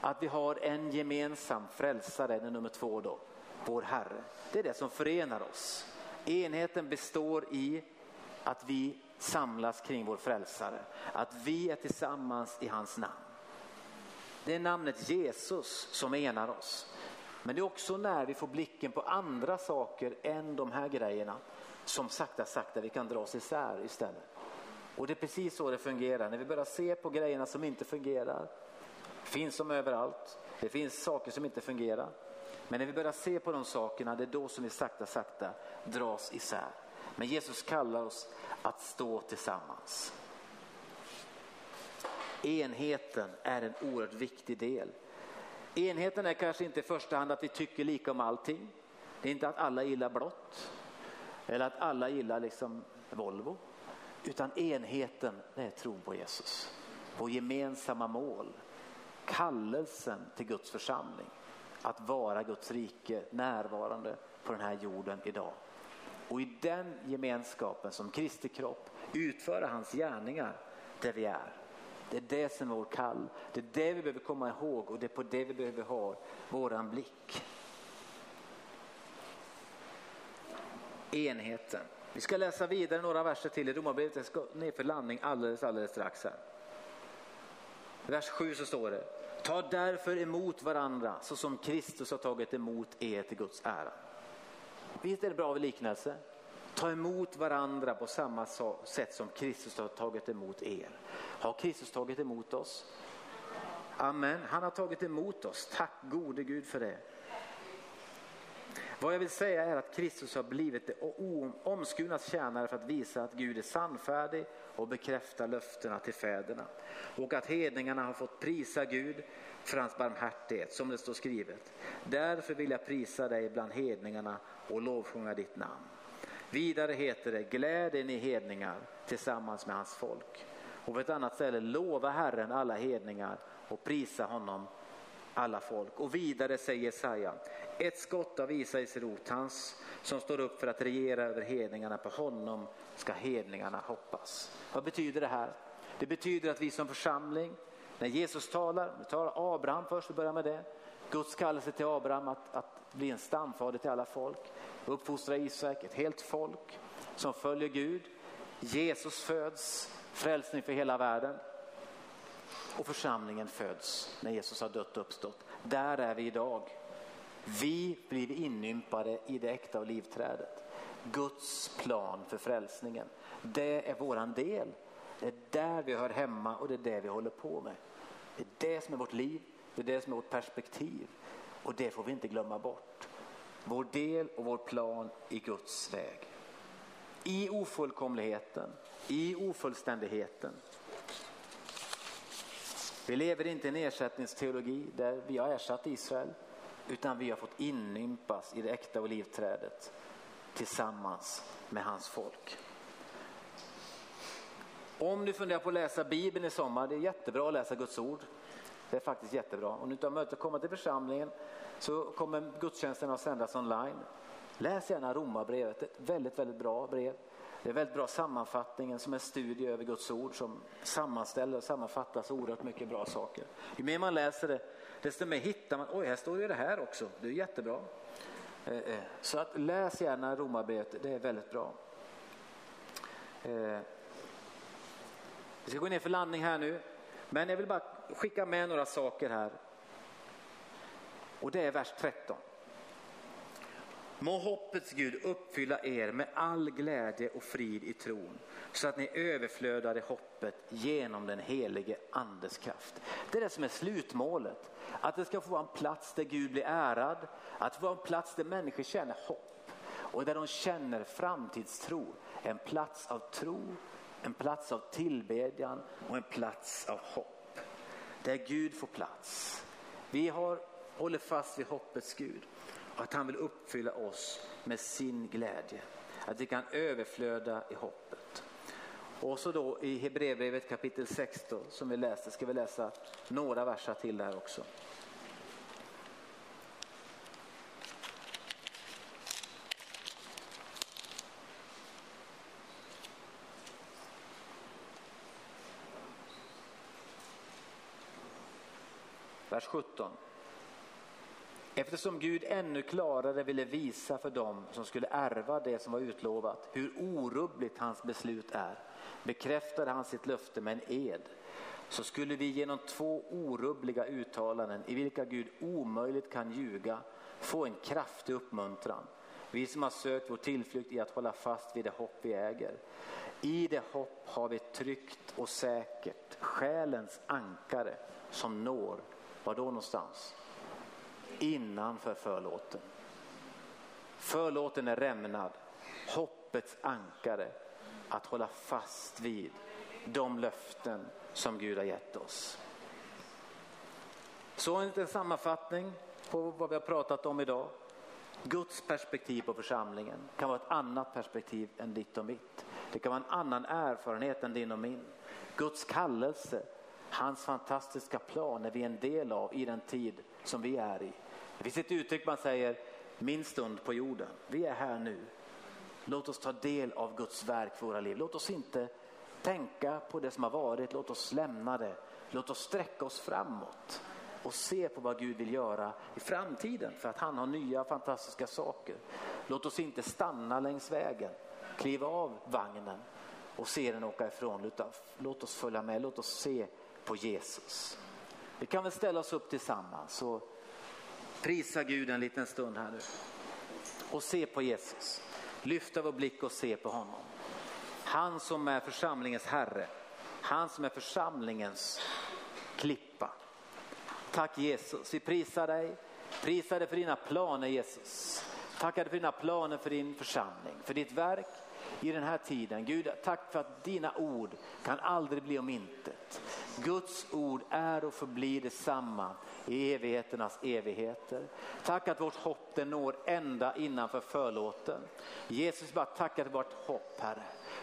Att vi har en gemensam frälsare, den nummer två då, vår Herre. Det är det som förenar oss. Enheten består i att vi samlas kring vår frälsare. Att vi är tillsammans i hans namn. Det är namnet Jesus som enar oss. Men det är också när vi får blicken på andra saker än de här grejerna som sakta sakta vi kan dra oss isär istället. Och det är precis så det fungerar. När vi börjar se på grejerna som inte fungerar, finns som överallt, det finns saker som inte fungerar. Men när vi börjar se på de sakerna, det är då som vi sakta sakta dras isär. Men Jesus kallar oss att stå tillsammans. Enheten är en oerhört viktig del. Enheten är kanske inte i första hand att vi tycker lika om allting. Det är inte att alla gillar blått eller att alla gillar liksom Volvo. Utan enheten är tron på Jesus. Vår gemensamma mål. Kallelsen till Guds församling. Att vara Guds rike närvarande på den här jorden idag. Och i den gemenskapen som Kristi kropp utföra hans gärningar där vi är. Det är det som är vår kall. Det är det vi behöver komma ihåg och det är på det vi behöver ha våran blick. Enheten. Vi ska läsa vidare några verser till i Romarbrevet. Jag ska ner för landning alldeles, alldeles strax här. Vers 7 så står det. Ta därför emot varandra så som Kristus har tagit emot er till Guds ära. Visst är det bra med liknelse? Ta emot varandra på samma sätt som Kristus har tagit emot er. Har Kristus tagit emot oss? Amen. Han har tagit emot oss. Tack gode Gud för det. Vad jag vill säga är att Kristus har blivit det omskurnas tjänare för att visa att Gud är sannfärdig och bekräfta löftena till fäderna. Och att hedningarna har fått prisa Gud för hans barmhärtighet som det står skrivet. Därför vill jag prisa dig bland hedningarna och lovsjunga ditt namn. Vidare heter det, gläd er ni hedningar tillsammans med hans folk. Och på ett annat ställe, lova Herren alla hedningar och prisa honom alla folk. Och vidare säger Jesaja, ett skott av Isais rot, hans som står upp för att regera över hedningarna, på honom ska hedningarna hoppas. Vad betyder det här? Det betyder att vi som församling, när Jesus talar, vi talar Abraham först, vi börjar med det. Guds kallelse till Abraham att, att bli en stamfader till alla folk uppfostra Isak, ett helt folk som följer Gud. Jesus föds, frälsning för hela världen. Och församlingen föds när Jesus har dött och uppstått. Där är vi idag. Vi blir inympade i det äkta olivträdet. livträdet. Guds plan för frälsningen. Det är våran del. Det är där vi hör hemma och det är det vi håller på med. Det är det som är vårt liv, det är det som är vårt perspektiv. Och det får vi inte glömma bort vår del och vår plan i Guds väg. I ofullkomligheten, i ofullständigheten. Vi lever inte i en ersättningsteologi där vi har ersatt Israel utan vi har fått inympas i det äkta olivträdet tillsammans med hans folk. Om du funderar på att läsa Bibeln i sommar, det är jättebra att läsa Guds ord. Det är faktiskt jättebra. Om du inte har möjlighet att komma till församlingen så kommer gudstjänsten att sändas online. Läs gärna Romarbrevet, ett väldigt, väldigt bra brev. Det är väldigt bra sammanfattningen som en studie över Guds ord som sammanställer och sammanfattar så oerhört mycket bra saker. Ju mer man läser det, desto mer hittar man, oj här står ju det här också, det är jättebra. Eh, eh. Så att läs gärna Romarbrevet, det är väldigt bra. Eh. Vi ska gå ner för landning här nu, men jag vill bara skicka med några saker här. Och det är vers 13. Må hoppets Gud uppfylla er med all glädje och frid i tron så att ni överflödar i hoppet genom den helige andes kraft. Det är det som är slutmålet. Att det ska få vara en plats där Gud blir ärad, att det vara en plats där människor känner hopp och där de känner framtidstro. En plats av tro, en plats av tillbedjan och en plats av hopp. Där Gud får plats. Vi har, håller fast vid hoppets Gud att han vill uppfylla oss med sin glädje. Att vi kan överflöda i hoppet. Och så då i Hebreerbrevet kapitel 16 som vi läste ska vi läsa några verser till där också. Vers 17. Eftersom Gud ännu klarare ville visa för dem som skulle ärva det som var utlovat hur orubbligt hans beslut är bekräftade han sitt löfte med en ed så skulle vi genom två orubbliga uttalanden i vilka Gud omöjligt kan ljuga få en kraftig uppmuntran. Vi som har sökt vår tillflykt i att hålla fast vid det hopp vi äger. I det hopp har vi tryggt och säkert själens ankare som når, var då någonstans? Innanför förlåten. Förlåten är rämnad, hoppets ankare att hålla fast vid de löften som Gud har gett oss. Så en liten sammanfattning på vad vi har pratat om idag. Guds perspektiv på församlingen kan vara ett annat perspektiv än ditt och mitt. Det kan vara en annan erfarenhet än din och min. Guds kallelse, hans fantastiska plan är vi en del av i den tid som vi är i. Det finns ett uttryck man säger, min stund på jorden. Vi är här nu. Låt oss ta del av Guds verk för våra liv. Låt oss inte tänka på det som har varit, låt oss lämna det. Låt oss sträcka oss framåt och se på vad Gud vill göra i framtiden för att han har nya fantastiska saker. Låt oss inte stanna längs vägen, kliva av vagnen och se den åka ifrån utan låt oss följa med, låt oss se på Jesus. Vi kan väl ställa oss upp tillsammans och prisa Gud en liten stund här nu och se på Jesus lyfta vår blick och se på honom. Han som är församlingens herre, han som är församlingens klippa. Tack Jesus, vi prisar dig, prisar dig för dina planer Jesus. Tackar dig för dina planer för din församling, för ditt verk i den här tiden. Gud, tack för att dina ord kan aldrig bli om intet. Guds ord är och förblir detsamma i evigheternas evigheter. Tack att vårt hopp det når ända innanför förlåten. Jesus bara tackar för vårt hopp Herre.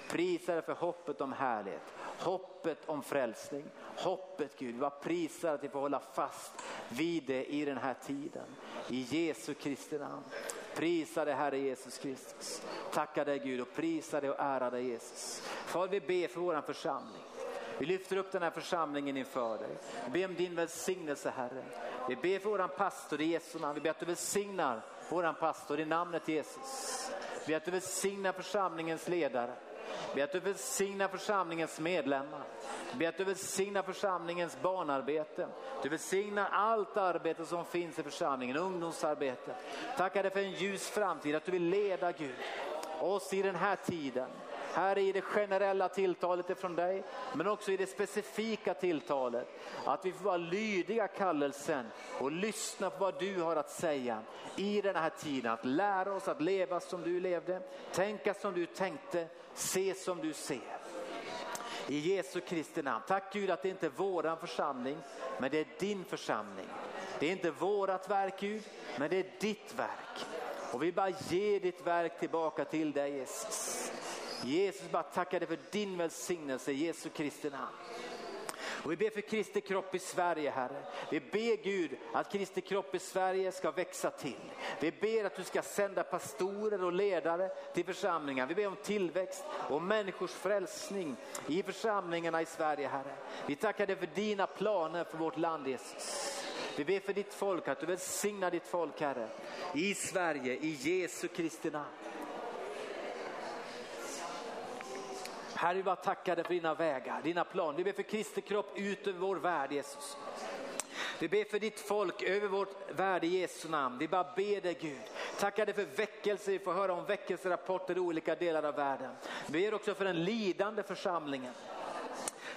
Prisa dig för hoppet om härlighet, hoppet om frälsning, hoppet Gud. Vi bara prisar att vi får hålla fast vid det i den här tiden. I Jesu Kristi namn. Prisa dig Herre Jesus Kristus. Tacka dig Gud och prisa dig och ära dig Jesus. Far vi ber för våran församling. Vi lyfter upp den här församlingen inför dig. Vi ber om din välsignelse Herre. Vi ber för våran pastor i Jesu namn. Vi ber att du välsignar våran pastor i namnet Jesus. Vi ber att du välsignar församlingens ledare. Be att du välsignar församlingens medlemmar. Be att du välsignar församlingens barnarbete. Du välsignar allt arbete som finns i församlingen, ungdomsarbete. Tackar dig för en ljus framtid, att du vill leda Gud oss i den här tiden. Här i det generella tilltalet ifrån dig, men också i det specifika tilltalet. Att vi får vara lydiga kallelsen och lyssna på vad du har att säga i den här tiden. Att lära oss att leva som du levde, tänka som du tänkte, se som du ser. I Jesu Kristi namn. Tack Gud att det inte är våran församling, men det är din församling. Det är inte vårat verk Gud, men det är ditt verk. Och vi bara ger ditt verk tillbaka till dig Jesus. Jesus bara tackar dig för din välsignelse i Jesu Kristi namn. Och vi ber för Kristi kropp i Sverige Herre. Vi ber Gud att Kristi kropp i Sverige ska växa till. Vi ber att du ska sända pastorer och ledare till församlingar. Vi ber om tillväxt och människors frälsning i församlingarna i Sverige Herre. Vi tackar dig för dina planer för vårt land Jesus. Vi ber för ditt folk, att du välsignar ditt folk Herre. I Sverige, i Jesu Kristi namn. Herre, vi bara tackar dig för dina vägar, dina planer. Vi ber för Kristi kropp ut över vår värld Jesus. Vi ber för ditt folk över vårt värld i Jesu namn. Vi bara ber dig Gud. Tackar dig för väckelse, vi får höra om väckelserapporter i olika delar av världen. Vi ber också för den lidande församlingen.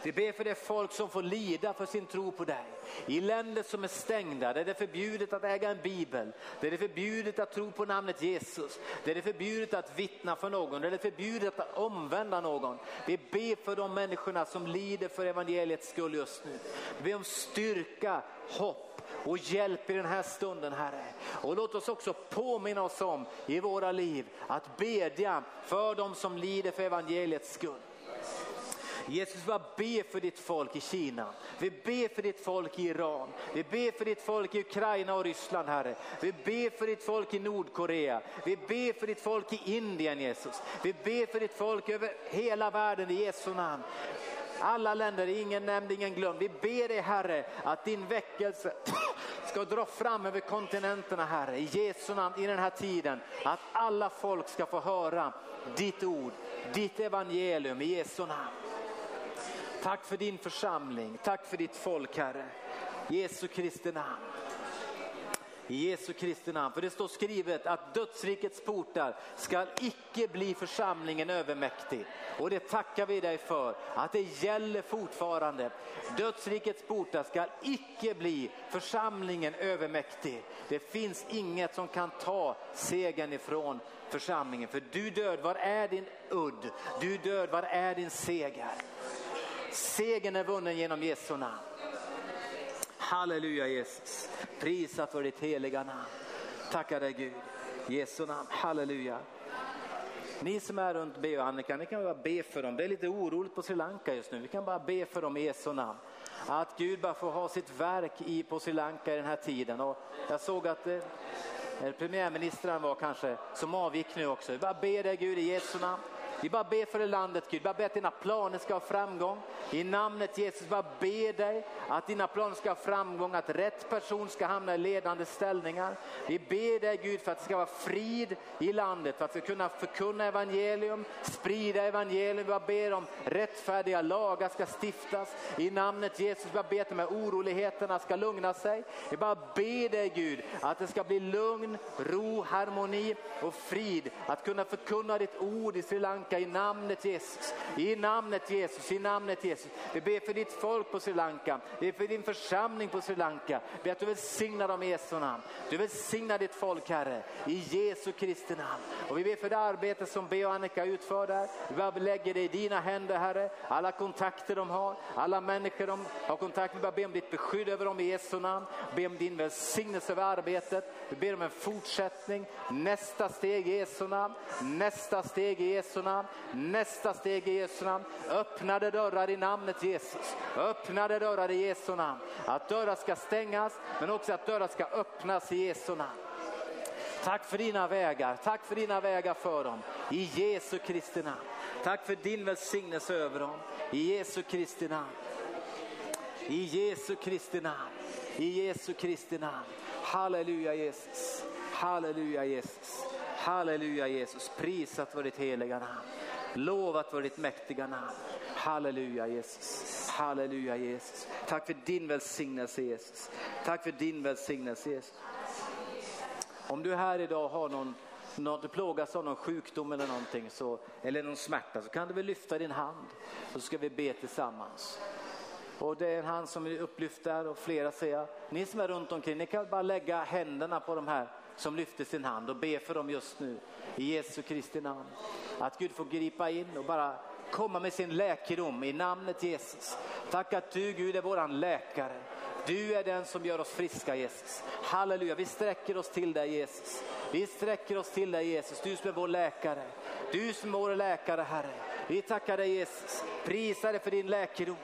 Vi ber för det folk som får lida för sin tro på dig. I länder som är stängda, där det är förbjudet att äga en bibel, där det är förbjudet att tro på namnet Jesus, där det är förbjudet att vittna för någon, där det är förbjudet att omvända någon. Vi ber för de människorna som lider för evangeliets skull just nu. Vi ber om styrka, hopp och hjälp i den här stunden Herre. Och låt oss också påminna oss om i våra liv att bedja för de som lider för evangeliets skull. Jesus, vi bara ber för ditt folk i Kina. Vi ber för ditt folk i Iran. Vi ber för ditt folk i Ukraina och Ryssland, Herre. Vi ber för ditt folk i Nordkorea. Vi ber för ditt folk i Indien, Jesus. Vi ber för ditt folk över hela världen i Jesu namn. Alla länder, ingen nämnd, ingen glömd. Vi ber dig Herre att din väckelse ska dra fram över kontinenterna Herre, i Jesu namn i den här tiden. Att alla folk ska få höra ditt ord, ditt evangelium i Jesu namn. Tack för din församling, tack för ditt folk Herre. Jesu Kristi namn. I Jesu Kristi namn. För det står skrivet att dödsrikets portar ska icke bli församlingen övermäktig. Och det tackar vi dig för, att det gäller fortfarande. Dödsrikets portar ska icke bli församlingen övermäktig. Det finns inget som kan ta segern ifrån församlingen. För du död, var är din udd? Du död, var är din seger? Segern är vunnen genom Jesu namn. Halleluja Jesus. Prisat för ditt heliga namn. Tackar dig Gud. Jesu namn. Halleluja. Ni som är runt B och Annika, ni kan bara be för dem. Det är lite oroligt på Sri Lanka just nu. Vi kan bara be för dem i Jesu namn. Att Gud bara får ha sitt verk i, på Sri Lanka i den här tiden. Och jag såg att eh, premiärministern var kanske, som avgick nu också. Vi bara ber dig Gud i Jesu namn. Vi bara ber för det landet Gud, vi bara ber att dina planer ska ha framgång. I namnet Jesus, vi bara ber dig att dina planer ska ha framgång, att rätt person ska hamna i ledande ställningar. Vi ber dig Gud för att det ska vara frid i landet, för att vi ska kunna förkunna evangelium, sprida evangelium. Vi bara ber om rättfärdiga lagar ska stiftas. I namnet Jesus, vi bara ber att de här oroligheterna ska lugna sig. Vi bara ber dig Gud att det ska bli lugn, ro, harmoni och frid. Att kunna förkunna ditt ord i Sri Lanka Lanka i namnet Jesus. I namnet Jesus, i namnet Jesus. Vi ber för ditt folk på Sri Lanka. Vi ber för din församling på Sri Lanka. Vi ber att du välsignar dem i Jesu namn. Du välsignar ditt folk Herre, i Jesu Kristi namn. Och vi ber för det arbete som Bea och Annika utför där. Vi bara lägger det i dina händer Herre. Alla kontakter de har, alla människor de har kontakt med. Vi bara ber om ditt beskydd över dem i Jesu namn. Be om din välsignelse över arbetet. Vi ber om en fortsättning. Nästa steg i Jesu namn. Nästa steg i Jesu namn namn. Nästa steg i Jesu namn. Öppnade dörrar i namnet Jesus. Öppnade dörrar i Jesu namn. Att dörrar ska stängas men också att dörrar ska öppnas i Jesu namn. Tack för dina vägar, tack för dina vägar för dem. I Jesu Kristi namn. Tack för din välsignelse över dem. I Jesu Kristi namn. I Jesu Kristi namn. I Jesu Kristi namn. Halleluja Jesus. Halleluja Jesus. Halleluja Jesus, prisat var ditt heliga namn. Lovat var ditt mäktiga namn. Halleluja Jesus, halleluja Jesus. Tack för din välsignelse Jesus. Tack för din välsignelse Jesus. Om du här idag har någon något, du plågas av någon sjukdom eller någonting så, eller någon smärta så kan du väl lyfta din hand så ska vi be tillsammans. Och det är en hand som är upplyft där och flera säger, ni som är runt omkring, ni kan bara lägga händerna på de här som lyfter sin hand och ber för dem just nu i Jesu Kristi namn. Att Gud får gripa in och bara komma med sin läkedom i namnet Jesus. Tack att du Gud är våran läkare. Du är den som gör oss friska Jesus. Halleluja, vi sträcker oss till dig Jesus. Vi sträcker oss till dig Jesus, du som är vår läkare. Du som är vår läkare Herre. Vi tackar dig Jesus, prisar dig för din läkedom.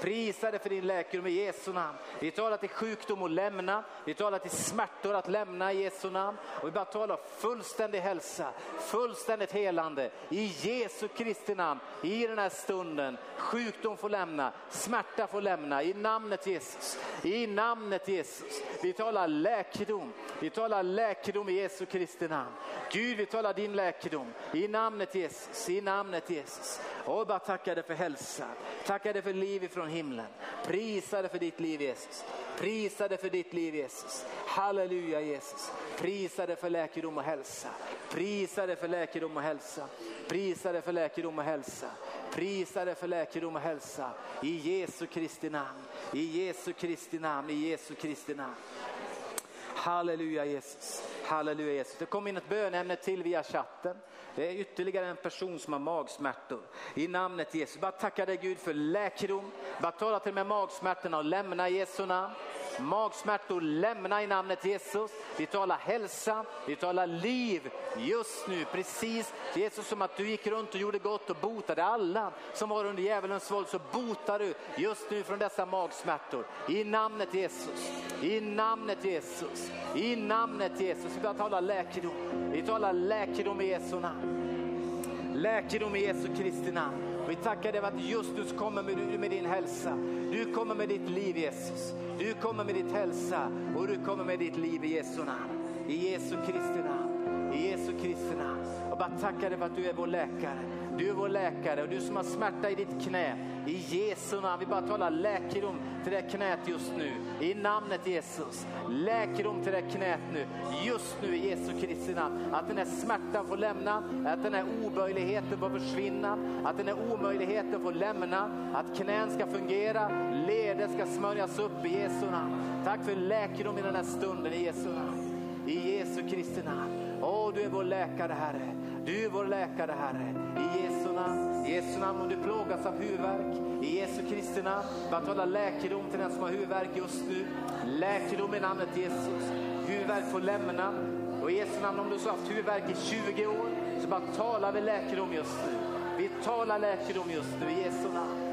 Prisa dig för din läkedom i Jesu namn. Vi talar till sjukdom att lämna. Vi talar till smärtor att lämna i Jesu namn. Och vi bara talar fullständig hälsa, fullständigt helande i Jesu Kristi namn. I den här stunden. Sjukdom får lämna, smärta får lämna i namnet Jesus. I namnet Jesus. Vi talar läkedom. Vi talar läkedom i Jesu Kristi namn. Gud, vi talar din läkedom i namnet Jesus. I namnet Jesus. Och bara tacka dig för hälsa. Tacka dig för liv ifrån himlen. Prisa dig för ditt liv Jesus. Prisa dig för ditt liv Jesus. Halleluja Jesus. Prisa dig för läkedom och hälsa. Prisa dig för läkedom och hälsa. Prisa dig för läkedom och hälsa. Prisa dig för läkedom och hälsa. I Jesu Kristi namn. I Jesu Kristi namn. I Jesu Kristi namn. Halleluja Jesus. Halleluja Jesus. Det kom in ett bönämne till via chatten. Det är ytterligare en person som har magsmärtor. I namnet Jesus. Bara tacka dig Gud för läkedom. Bara tala till med magsmärtorna och lämna Jesu namn. Magsmärtor lämna i namnet Jesus. Vi talar hälsa, vi talar liv just nu. Precis Jesus som att du gick runt och gjorde gott och botade alla som var under djävulens våld så botar du just nu från dessa magsmärtor. I namnet Jesus, i namnet Jesus, i namnet Jesus. Vi talar läkedom. Vi talar läkedom i Jesu namn. Läkedom i Jesu Kristi namn. Vi tackar dig för att just du kommer med, med din hälsa. Du kommer med ditt liv Jesus. Du kommer med ditt hälsa och du kommer med ditt liv i Jesu namn. I Jesu Kristi namn. I Jesu Kristi namn. Och bara tackar dig för att du är vår läkare. Du är vår läkare och du som har smärta i ditt knä. I Jesu namn. Vi bara talar läkedom till det knät just nu. I namnet Jesus. Läkedom till det knät nu. Just nu i Jesu Kristi namn. Att den här smärtan får lämna. Att den här oböjligheten får försvinna. Att den här omöjligheten får lämna. Att knän ska fungera. Leder ska smörjas upp i Jesu namn. Tack för läkedom i den här stunden i Jesu namn. I Jesu Kristi namn. Åh, du är vår läkare Herre. Du är vår läkare Herre. I Jesu namn. I Jesu namn om du plågas av huvudvärk. I Jesu Kristi namn. Bara tala läkedom till den som har huvudvärk just nu. Läkedom i namnet Jesus. Huvudvärk får lämna. Och i Jesu namn om du har haft huvudvärk i 20 år så bara talar vi läkedom just nu. Vi talar läkedom just nu i Jesu namn.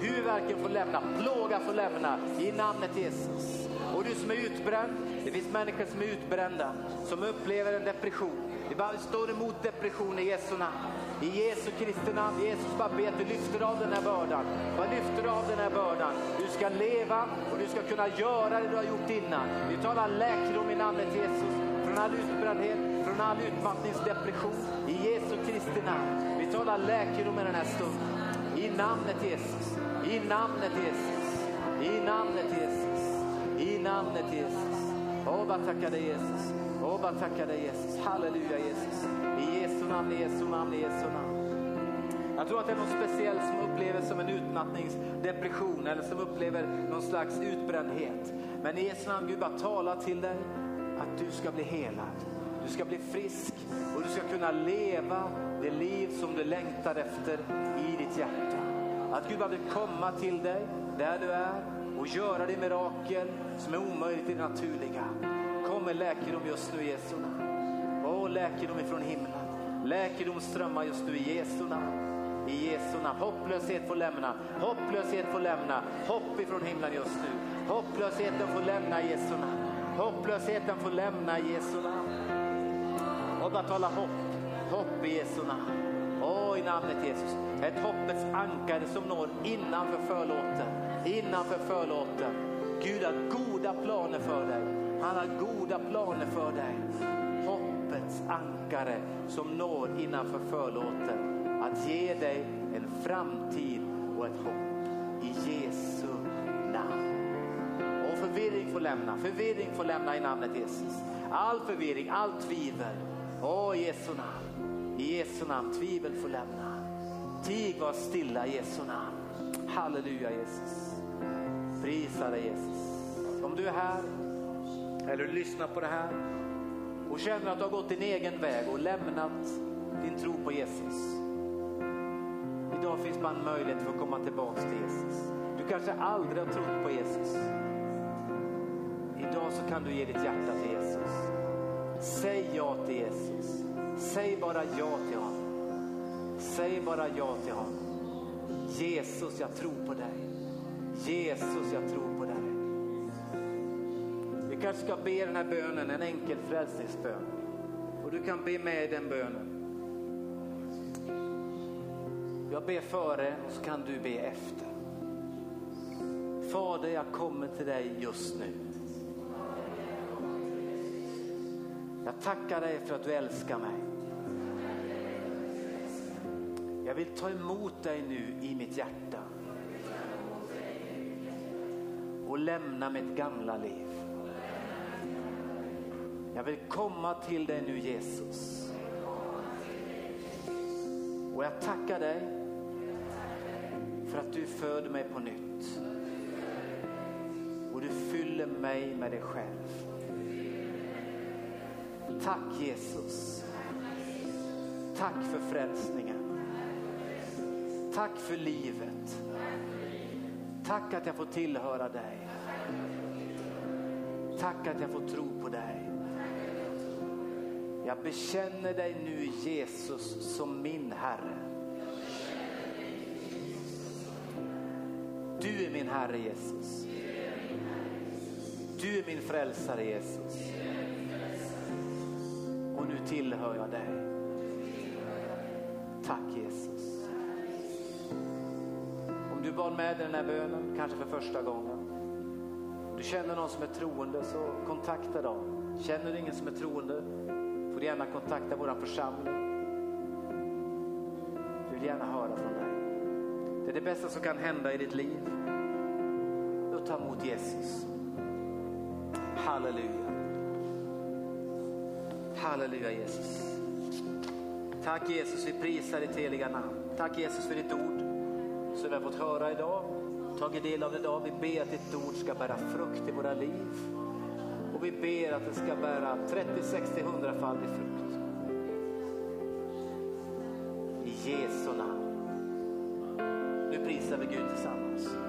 Huvudvärken får lämna, plåga får lämna i namnet Jesus. Och du som är utbränd, det finns människor som är utbrända, som upplever en depression. Vi bara står emot depression i Jesu namn. I Jesu Kristi namn, Jesus bara ber att du lyfter av den här bördan. Bara lyfter av den här bördan. Du ska leva och du ska kunna göra det du har gjort innan. Vi talar läkedom i namnet Jesus. Från all utbrändhet, från all utmattningsdepression. I Jesu Kristi namn. Vi talar läkedom i den här stunden. I namnet Jesus. I namnet Jesus. I namnet Jesus. I namnet Jesus. Åh, bara tacka dig Jesus. Och bara tacka dig Jesus. Halleluja Jesus. I Jesu namn, i Jesu namn, i Jesu namn. Jag tror att det är någon speciell som upplever som en utmattningsdepression eller som upplever någon slags utbrändhet. Men i Jesu namn, Gud, bara tala till dig att du ska bli helad. Du ska bli frisk och du ska kunna leva det liv som du längtar efter i ditt hjärta. Att Gud bara vill komma till dig där du är och göra det mirakel som är omöjligt i det naturliga. Med läkedom just nu i Jesu namn. Åh, läkedom ifrån himlen. Läkedom strömmar just nu i Jesu namn. I Jesu namn. Hopplöshet får lämna. Hopplöshet får lämna. Hopp ifrån himlen just nu. Hopplösheten får lämna i Jesu namn. Hopplösheten får lämna i Jesu namn. Och bara tala hopp. Hopp i Jesu namn. Åh, i namnet Jesus. Ett hoppets ankare som når innanför förlåten. Innanför förlåten. Gud har goda planer för dig. Han har goda planer för dig. Hoppets ankare som når innanför förlåten. Att ge dig en framtid och ett hopp. I Jesu namn. Och förvirring får lämna. Förvirring får lämna i namnet Jesus. All förvirring, all tvivel. Åh, Jesu namn. I Jesu namn, tvivel får lämna. Tig var stilla i Jesu namn. Halleluja Jesus. Prisa dig Jesus. Om du är här eller du lyssnar på det här och känner att du har gått din egen väg och lämnat din tro på Jesus. Idag finns bara en möjlighet för att komma tillbaka till Jesus. Du kanske aldrig har trott på Jesus. Idag så kan du ge ditt hjärta till Jesus. Säg ja till Jesus. Säg bara ja till honom. Säg bara ja till honom. Jesus, jag tror på dig. Jesus, jag tror på dig. Kanske ska be den här bönen, en enkel frälsningsbön. Och du kan be med i den bönen. Jag ber före och så kan du be efter. Fader, jag kommer till dig just nu. Jag tackar dig för att du älskar mig. Jag vill ta emot dig nu i mitt hjärta och lämna mitt gamla liv. Jag vill komma till dig nu Jesus. Och jag tackar dig för att du föder mig på nytt. Och du fyller mig med dig själv. Tack Jesus. Tack för frälsningen. Tack för livet. Tack att jag får tillhöra dig. Tack att jag får tro på dig. Jag bekänner dig nu Jesus som min Herre. Du är min Herre Jesus. Du är min frälsare Jesus. Och nu tillhör jag dig. Tack Jesus. Om du bad med den här bönen, kanske för första gången. Du känner någon som är troende så kontakta dem. Känner du ingen som är troende får du gärna kontakta vår församling. Vi vill gärna höra från dig. Det är det bästa som kan hända i ditt liv. Att ta emot Jesus. Halleluja. Halleluja Jesus. Tack Jesus, vi prisar ditt heliga namn. Tack Jesus för ditt ord som vi har fått höra idag, tagit del av idag. Vi ber att ditt ord ska bära frukt i våra liv. Vi ber att det ska bära 30, 60, 100 faldig frukt. I Jesu namn. Nu prisar vi Gud tillsammans.